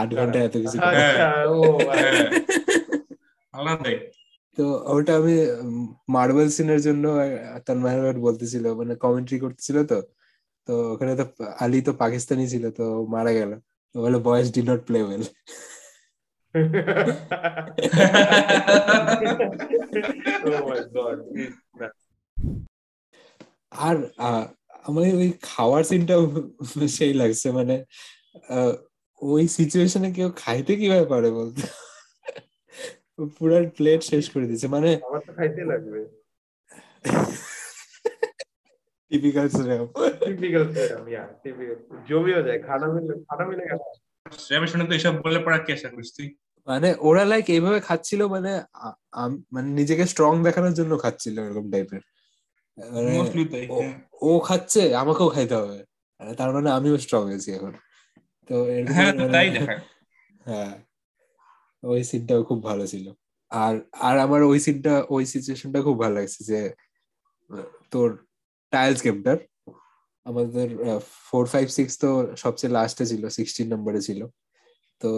Speaker 1: আট ঘণ্টা এত কিছু করে।
Speaker 2: আচ্ছা ও
Speaker 3: হ্যাঁ,
Speaker 1: তো ওটা আমি মার্বেল সিনের জন্য তার মেহমেদ বলতেছিল মানে কমেন্ট্রি করতেছিল তো। তো ওখানে তো আলী তো পাকিস্তানি ছিল তো মারা গেল। বলে boys did
Speaker 2: not play well
Speaker 1: আর আমার ওই খাওয়ার সিনটাও সেই লাগছে মানে ওই সিচুয়েশনে কেউ খাইতে কীভাবে পারে বলতো? পুরো প্লেট শেষ করে দিচ্ছে মানে
Speaker 2: আমার তো খাইতে লাগবে।
Speaker 1: টিপিক্যাল সিনেমা
Speaker 2: টিপিক্যাল সেরাম ইয়া টিপিক্যাল জমিও যায় খানা মিলে খানা মিলে গেল
Speaker 3: শ্রেয়ামের শুনে তো এসব বলে পড়া কি আশা করিস তুই?
Speaker 1: মানে ওরা লাইক এইভাবে খাচ্ছিল মানে মানে নিজেকে স্ট্রং দেখানোর জন্য খাচ্ছিল এরকম টাইপের মানে
Speaker 3: তাই
Speaker 1: ও-
Speaker 3: হ্যাঁ।
Speaker 1: খাচ্ছে আমাকেও খাইতে হবে। মানে তার মানে আমিও স্ট্রং আছি এখন। তো
Speaker 3: হ্যাঁ
Speaker 1: মানে- হ্যাঁ ওই সিনটাও খুব ভালো ছিল। আর আর আমার ওই সিনটা ওই সিচুয়েশনটা খুব ভালো লাগছে যে তোর টাইলস গেমটার আমাদের ফোর ফাইভ সিক্স তো সবচেয়ে লাস্টে ছিল সিক্সটিন নম্বরে ছিল। তো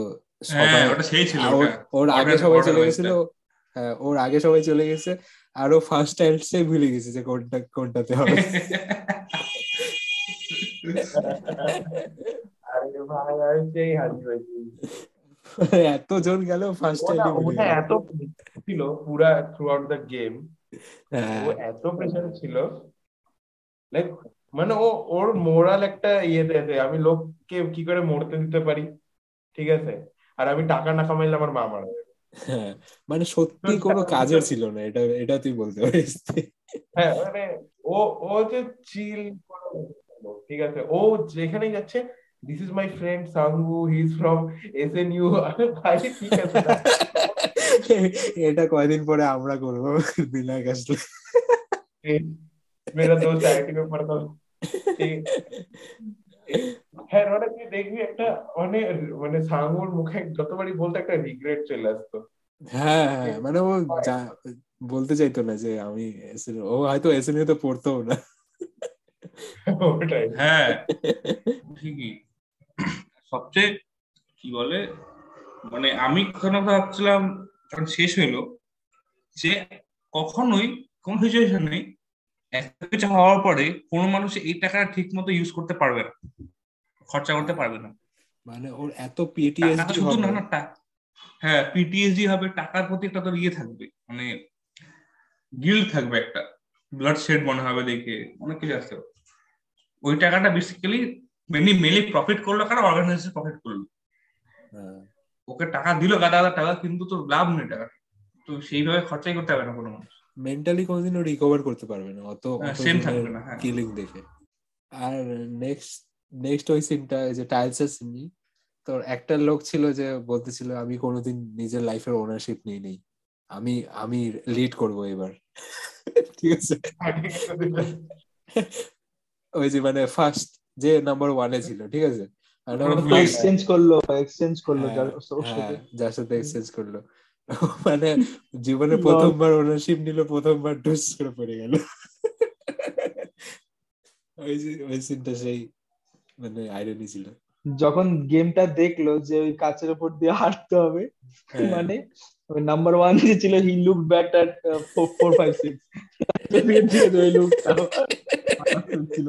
Speaker 3: হ্যাঁ
Speaker 1: সবাই
Speaker 3: ছিল
Speaker 1: আর ওর- আগে সবাই চলে গেছিল হ্যাঁ ওর আগে সবাই চলে গেছে আর ফার্স্ট টাইলসে ভুলে গেছে যে কোনটা কোনটাতে হবে।
Speaker 2: আরে ভাই আমি সেই হাজি হয়েছি
Speaker 1: এত জন গেল ফার্স্ট টাইমে
Speaker 2: ওটা এত ছিল পুরা থ্রু আউট দ্য গেম
Speaker 1: হ্যাঁ।
Speaker 2: ও এত প্রেশার ছিল লাইক মানে ও ওর মোরাল একটা ইয়েতে দেয় আমি লোককে কি করে মরতে দিতে পারি? ঠিক আছে? আর আমি টাকা না কামাইলে আমার মা মারা যাবে।
Speaker 1: হ্যাঁ মানে সত্যি কোনো কাজের ছিল না। এটা এটা তুই বলতে পারিস।
Speaker 2: হ্যাঁ মানে ও ও যে চিল ঠিক আছে? ও যেখানেই যাচ্ছে this is my friend Sangu he is from S N U ভাই ঠিক আছে
Speaker 1: এটা কয়দিন পরে আমরা করব? বিনায়ক আসলে।
Speaker 2: মেরা দোস্ত আইআইটি में पढ़ता ঠিক হ্যাঁ ওটা তুই দেখবি একটা মানে মানে সাঙ্গুর মুখে যতবারই বলতো একটা রিগ্রেট চলে আসতো
Speaker 1: হ্যাঁ হ্যাঁ মানে ও যা- বলতে চাইতো না যে আমি SNL ও হয়তো এসএনইউ তো পড়তো না
Speaker 2: ওটাই
Speaker 3: হ্যাঁ ঠিকই সবচেয়ে কি বলে মানে আমি কোনো ভাবছিলাম যখন শেষ হইলো যে কখনোই কোন সিচুয়েশন হওয়ার পরে কোনো মানুষ এই টাকাটা ঠিক মতো ইউজ করতে পারবে না। খরচা করতে পারবে না।
Speaker 1: মানে ওর এত
Speaker 3: টাকা
Speaker 1: পিটিএসডি
Speaker 3: শুধু না না হ্যাঁ পিটিএসডি হবে টাকার প্রতি একটা তোর ইয়ে থাকবে মানে গিল্ড থাকবে একটা। ব্লাড শেড মনে হবে দেখে অনেক কিছু আসতে। ওই টাকাটা বেসিক্যালি মেনলি মেনলি প্রফিট করল কারণ অর্গানাইজেশন প্রফিট করল।
Speaker 1: হ্যাঁ।
Speaker 3: ওকে টাকা দিল গাদা গাদা টাকা কিন্তু তোর লাভ নেই টাকা তো সেইভাবে খরচাই করতে হবে না কোনো মানুষ।
Speaker 1: মেন্টালি কোনোদিনও রিকভার করতে পারবে না অত
Speaker 3: হ্যাঁ, থাকবে না, হ্যাঁ।
Speaker 1: কিলিং দেখে। আর নেক্সট নেক্সট ওই সিনটা যে টাইলসের সিন তোর একটা লোক ছিল যে বলতেছিল আমি কোনোদিন নিজের লাইফের ওনারশিপ নিই নেই আমি আমি লিড করব এবার। ঠিক আছে? ওই যে মানে ফার্স্ট যে নাম্বার ওয়ানে ছিল ঠিক আছে?
Speaker 4: এক্সচেঞ্জ করল এক্সচেঞ্জ করল
Speaker 1: হ্যাঁ,
Speaker 4: যার সাথে।
Speaker 1: যার সাথে এক্সচেঞ্জ করল। মানে জীবনে প্রথমবার ওনারশিপ নিল প্রথমবার ডুস করে পড়ে গেল। ওই ওই সিনটা সেই মানে আইরনি ছিল।
Speaker 4: যখন গেমটা দেখল যে ওই কাচের উপর দিয়ে হাঁটতে হবে
Speaker 1: হ্যাঁ।
Speaker 4: মানে ওই নাম্বার ওয়ান যে ছিল he look back at four five six ছিল।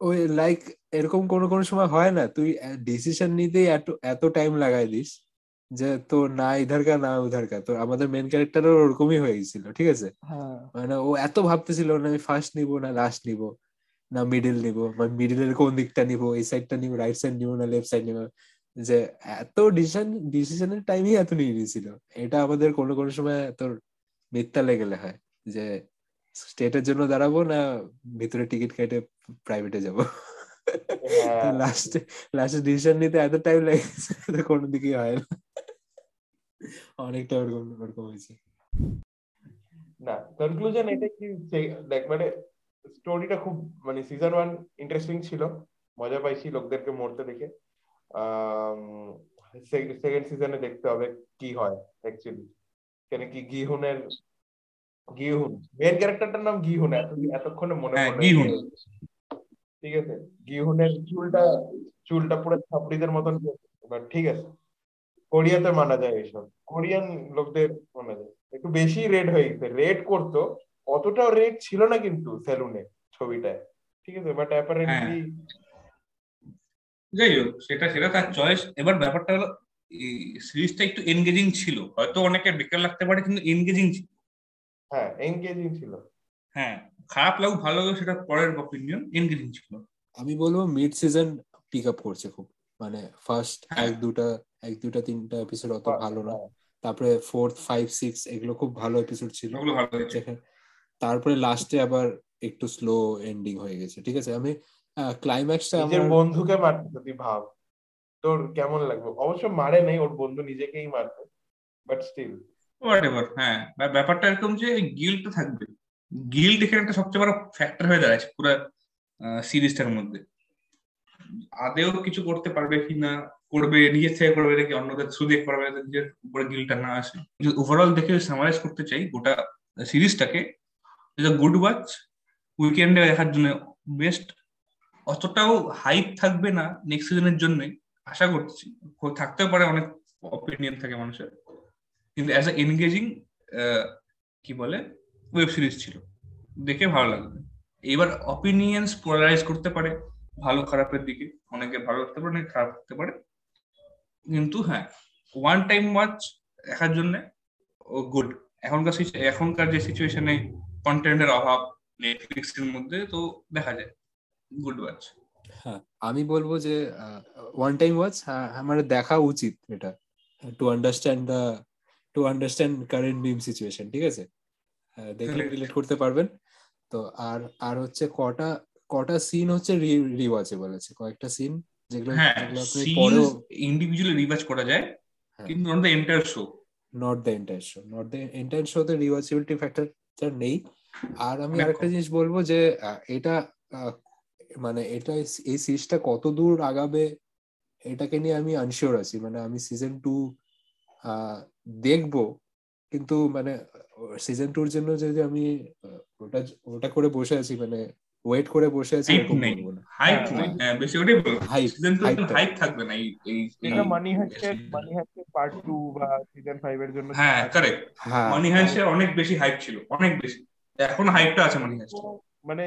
Speaker 1: ওই লাইক এরকম কোনো কোনো সময় হয় না তুই ডিসিশন নিতেই এত এত টাইম লাগাই দিস। যে তো না ইধার কা না উধার কা তো আমাদের মেন ক্যারেক্টারও ওরকমই হয়ে গেছিল ঠিক আছে?
Speaker 4: হ্যাঁ।
Speaker 1: মানে ও এত ভাবতেছিল না আমি ফার্স্ট নিব না লাস্ট নিব না মিডিল নিব মানে মিডিলের কোন দিকটা নিব এই সাইডটা নিব রাইট সাইড নিব না লেফট সাইড নিব। যে এত ডিসিশন ডিসিশনের টাইমই এত নিয়ে নিয়েছিল। এটা আমাদের কোনো কোনো সময় তোর মিথ্যা লেগেলে হয় যে স্টেটের জন্য দাঁড়াবো না ভিতরে টিকিট কেটে প্রাইভেটে যাব। লাস্টে লাস্টে ডিসিশন নিতে এত টাইম লেগেছে তো কোনো দিকেই হয় না। অনেকটা ওরকম ওরকম হয়েছে
Speaker 2: না কনক্লুশন এটা কি দেখ মানে স্টোরিটা খুব মানে সিজন ওয়ান ইন্টারেস্টিং ছিল। মজা পাইছি লোকদেরকে মরতে দেখে। সেকেন্ড সিজনে দেখতে হবে কি হয় অ্যাকচুয়ালি কেন কি গিহুনের গিহুন। মেন ক্যারেক্টারটার নাম গিহুন এতক্ষণে মনে
Speaker 3: হয়
Speaker 2: পড়ে।
Speaker 3: গিহুন।
Speaker 2: ঠিক আছে? গিহুনের চুলটা চুলটা পুরো ছাপড়িদের মতন বাট ঠিক আছে। কোরিয়াতে মানা যায় এইসব কোরিয়ান লোকদের মানা যায়। একটু বেশি রেড হয়ে গেছে। রেড করতো অতটাও রেড ছিল না কিন্তু সেলুনে ছবিটায়। ঠিক আছে? বাট অ্যাপারেন্টলি
Speaker 3: যাই হোক সেটা সেটা তার চয়েস এবার ব্যাপারটা হলো সিরিজটা একটু এনগেজিং ছিল। হয়তো অনেকে বেকার লাগতে পারে কিন্তু এনগেজিং ছিল।
Speaker 2: হ্যাঁ এনগেজিং ছিল।
Speaker 3: হ্যাঁ। খারাপ লাগুক ভালো লাগুক সেটা পরের অপিনিয়ন এনগেজিং ছিল।
Speaker 1: আমি বলব মিড সিজন পিক আপ করছে খুব। মানে ফার্স্ট
Speaker 3: হ্যাঁ।
Speaker 1: এক দুটা এক দুটা তিনটা এপিসোড অত ভালো না।
Speaker 2: হ্যাঁ।
Speaker 1: তারপরে ফোর্থ ফাইভ সিক্স এগুলো খুব ভালো এপিসোড ছিল। তারপরে লাস্টে আবার একটু স্লো এন্ডিং হয়ে গেছে। ঠিক আছে? আমি ক্লাইম্যাক্সটা
Speaker 2: নিজের
Speaker 1: আমার
Speaker 2: বন্ধুকে মারতে যদি ভাব তোর কেমন লাগবে? অবশ্য মারে নেই ওর বন্ধু নিজেকেই মারতে বাট স্টিল
Speaker 3: হ্যাঁ। ব্যাপারটা এরকম যে গিল্ডটা থাকবে গিল্ড এখানে একটা সবচেয়ে বড় ফ্যাক্টর হয়ে দাঁড়াচ্ছে পুরো সিরিজটার মধ্যে। আদেও কিছু করতে পারবে কি না, করবে, নিজের থেকে করবে নাকি অন্যদের দিয়ে করবে নিজের উপরে গিলটা না আসে। ওভারঅল দেখে সামারাইজ করতে চাই, গোটা সিরিজটাকে গুড ওয়াচ উইকেন্ডে দেখার জন্য বেস্ট অতটাও হাইপ থাকবে না নেক্সট সিজনের জন্য, আশা করছি। থাকতেও পারে অনেক অপিনিয়ন থাকে মানুষের। কিন্তু অ্যাজ এ এনগেজিং কি বলে? ওয়েব সিরিজ ছিল। দেখে ভালো লাগবে। এবার অপিনিয়ন্স পোলারাইজ করতে পারে, ভালো খারাপের দিকে। অনেকে ভালো লাগতে পারে, অনেকে খারাপ লাগতে পারে। কিন্তু হ্যাঁ ওয়ান টাইম ওয়াচ দেখার জন্য ও গুড এখনকার এখনকার যে সিচুয়েশনে কন্টেন্টের অভাব নেটফ্লিক্স এর মধ্যে তো দেখা যায় গুড ওয়াচ
Speaker 1: হ্যাঁ আমি বলব যে ওয়ান টাইম ওয়াচ আমার দেখা উচিত এটা। To understand to understand current meme situation ঠিক আছে? দেখলে রিলেট করতে পারবেন। তো আর আর হচ্ছে কটা কটা সিন হচ্ছে রিওয়াচেবল আছে। কয়েকটা সিন যেগুলো
Speaker 3: হ্যাঁ
Speaker 1: যেগুলো আপনি পরেও
Speaker 3: ইন্ডিভিজুয়ালি রিওয়াচ করা যায়
Speaker 1: হ্যাঁ।
Speaker 3: কিন্তু not the entire show
Speaker 1: not the entire show not the entire শোতে রিওয়াচেবিলিটি ফ্যাক্টরটা নেই। আর আমি আরেকটা জিনিস বলব যে এটা মানে এটা এই সিরিজটা কত দূর আগাবে এটাকে নিয়ে আমি আনশিওর আছি। মানে আমি সিজন টু দেখব কিন্তু মানে সিজন টুর জন্য যদি আমি ওটা ওটা করে বসে আছি মানে ওয়েট করে বসে আছি
Speaker 3: হাইপ
Speaker 1: এরকম
Speaker 3: নেই।
Speaker 1: বলব না।
Speaker 3: হাইপ
Speaker 2: হ্যাঁ,
Speaker 3: নেই। হ্যাঁ বেশি ওটাই বলব। সিজন টু
Speaker 1: hype টা।
Speaker 3: হাইপ থাকবে না এই এই
Speaker 2: এটা মানি হাইস্টের মানি হাইস্টের পার্ট টু বা সিজন ফাইভ এর জন্য
Speaker 3: হ্যাঁ কারেক্ট
Speaker 1: হ্যাঁ
Speaker 3: মানি হাইস্টের অনেক বেশি হাইপ ছিল অনেক বেশি। এখন হাইপটা আছে মানি হাইস্ট
Speaker 2: মানে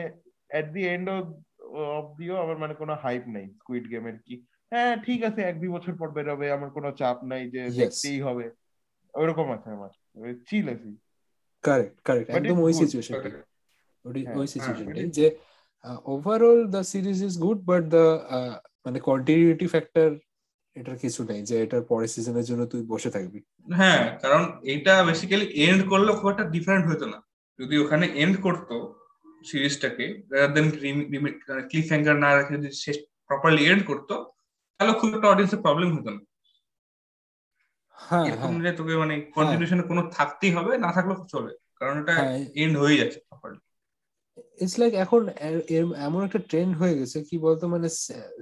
Speaker 2: এট দি এন্ড অফ দিও আমার মানে কোনো হাইপ নাই স্কুইড গেমের কি। হ্যাঁ ঠিক আছে এক দুই বছর পর বেরোবে আমার কোনো চাপ নাই যে. দেখতেই হবে। ওইরকম আছে আমার। চিল আছি।
Speaker 1: কারেক্ট কারেক্ট একদম ওই. সিচুয়েশনটা ওই
Speaker 2: হ্যাঁ, হ্যাঁ,
Speaker 1: সিচুয়েশনটাই যে overall the series is good but the মানে কন্টিনিউটি ফ্যাক্টর এটার কিছু নেই যে এটার পরের সিজনের জন্য তুই বসে থাকবি।
Speaker 3: হ্যাঁ কারণ এটা বেসিক্যালি এন্ড করলে খুব একটা ডিফারেন্ট হতো না। যদি ওখানে এন্ড করতো সিরিজটাকে রাদার দেন ক্লিফ হ্যাঙ্গার না রেখে যদি শেষ প্রপারলি এন্ড করতো তাহলে খুব একটা অডিয়েন্সের প্রবলেম হতো না।
Speaker 1: হ্যাঁ
Speaker 3: এরকম
Speaker 1: হ্যাঁ।
Speaker 3: যে তোকে মানে কন্টিনিউশনে কোনো থাকতেই হবে না থাকলেও চলে। কারণ এটা
Speaker 1: হ্যাঁ
Speaker 3: এন্ড হয়ে যাচ্ছে প্রপারলি
Speaker 1: ইটস লাইক এখন এমন একটা ট্রেন্ড হয়ে গেছে কি বলতো মানে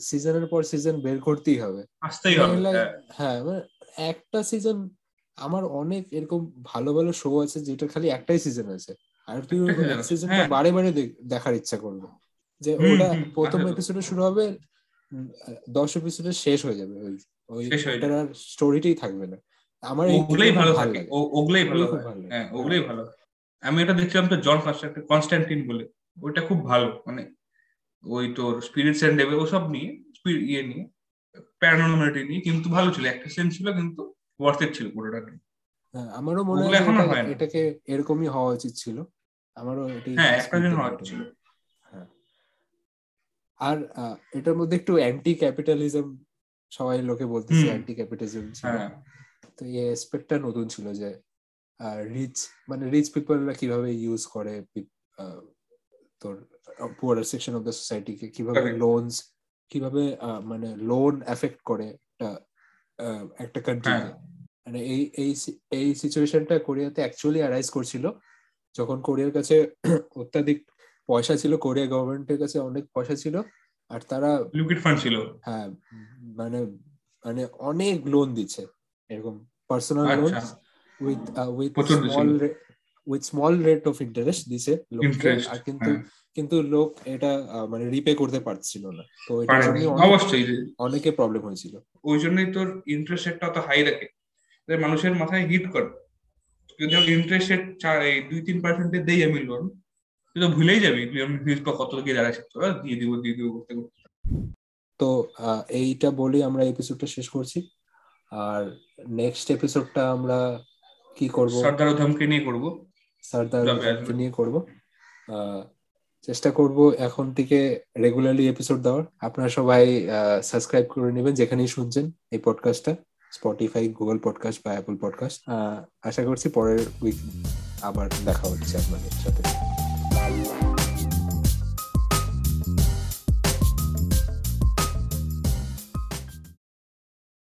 Speaker 1: সিজনের পর সিজন বের করতেই হবে।
Speaker 3: আসতেই হবে
Speaker 1: মানে
Speaker 3: হ্যাঁ।
Speaker 1: হ্যাঁ মানে একটা সিজন আমার অনেক এরকম ভালো ভালো শো আছে যেটা খালি একটাই সিজন আছে। আর তুই সিজনটা
Speaker 3: হ্যাঁ।
Speaker 1: বারে বারে দেখ- দেখার ইচ্ছা করবে। যে ওটা প্রথম এপিসোডে শুরু হবে দশ এপিসোডে শেষ হয়ে যাবে। ওই ওই আর স্টোরিটাই থাকবে না। আমার
Speaker 3: ওগুলোই ভালো থাকে। ওগুলোই ভালো হয়। ওগুলোই ভালো আমি এটা দেখছিলাম তো জন কনস্ট্যান্টিন বলে। ওইটা খুব ভালো মানে ওই তোর স্পিরিটস এন্ড ডেভেল ওসব নিয়ে স্পিরিট ইয়ে নিয়ে প্যারানর্মালিটি নিয়ে কিন্তু ভালো ছিল। একটা সিন ছিল কিন্তু ওয়ার্থ ছিল পুরোটা। নিয়ে।
Speaker 1: হ্যাঁ, আমারও মনে হয়। এটাকে এরকমই হওয়া উচিত ছিল। আমারও এটাই
Speaker 3: হ্যাঁ একটা দিন হওয়া ছিল।
Speaker 1: হ্যাঁ। আর এটার মধ্যে একটু অ্যান্টি ক্যাপিটালিজম সবাই লোকে বলতেছে অ্যান্টি ক্যাপিটালিজম ছিল।
Speaker 3: হ্যাঁ।
Speaker 1: তো এই এসপেক্টটা নতুন ছিল যে রিচ মানে রিচ পিপলরা কীভাবে ইউজ করে তোর পুয়ার সেকশন অফ দ্য সোসাইটিকে কীভাবে
Speaker 3: Correct.
Speaker 1: লোনস কীভাবে মানে লোন এফেক্ট করে একটা একটা কান্ট্রিকে
Speaker 3: হ্যাঁ।
Speaker 1: মানে এই এই এই সিচুয়েশনটা কোরিয়াতে অ্যাকচুয়ালি অ্যারাইজ করছিল। যখন কোরিয়ার কাছে অত্যাধিক পয়সা ছিল কোরিয়া গভর্নমেন্টের কাছে অনেক পয়সা ছিল আর তারা
Speaker 3: লিকুইড ফান্ড ছিল।
Speaker 1: হ্যাঁ মানে মানে অনেক লোন দিচ্ছে। এরকম personal loan
Speaker 3: with
Speaker 1: with
Speaker 3: small
Speaker 1: with small rate of interest দিছে আর কিন্তু
Speaker 3: হ্যাঁ।
Speaker 1: কিন্তু লোক এটা মানে রিপে করতে পারছিল না। তো
Speaker 3: অবশ্যই।
Speaker 1: অনেকে প্রবলেম হয়েছিল।
Speaker 3: ওই জন্যই তোর ইন্টারেস্ট রেটটা অত হাই রাখে। মানুষের মাথায় হিট করে। যদি ইন্টারেস্ট রেট এই দুই তিন পার্সেন্টে দেই আমি লোন তুই তো ভুলেই যাবি তুই আমি ফিজ কত গিয়ে দাঁড়াচ্ছি তো আহ, দিয়ে দিব দিয়ে দিব করতে করতে।
Speaker 1: তো এইটা বলি আমরা এপিসোডটা শেষ করছি। আর নেক্সট এপিসোডটা আমরা কি করব?
Speaker 3: সর্দার উধামকে নিয়ে করব।
Speaker 1: সর্দার
Speaker 3: আসবে।
Speaker 1: নিয়ে করব। চেষ্টা করব এখন থেকে রেগুলারলি এপিসোড দেওয়ার। আপনারা সবাই সাবস্ক্রাইব করে নেবেন যেখানেই শুনছেন এই পডকাস্টটা স্পটিফাই গুগল পডকাস্ট বা অ্যাপল পডকাস্ট আশা করছি পরের উইক আবার দেখা হচ্ছে আপনাদের সাথে।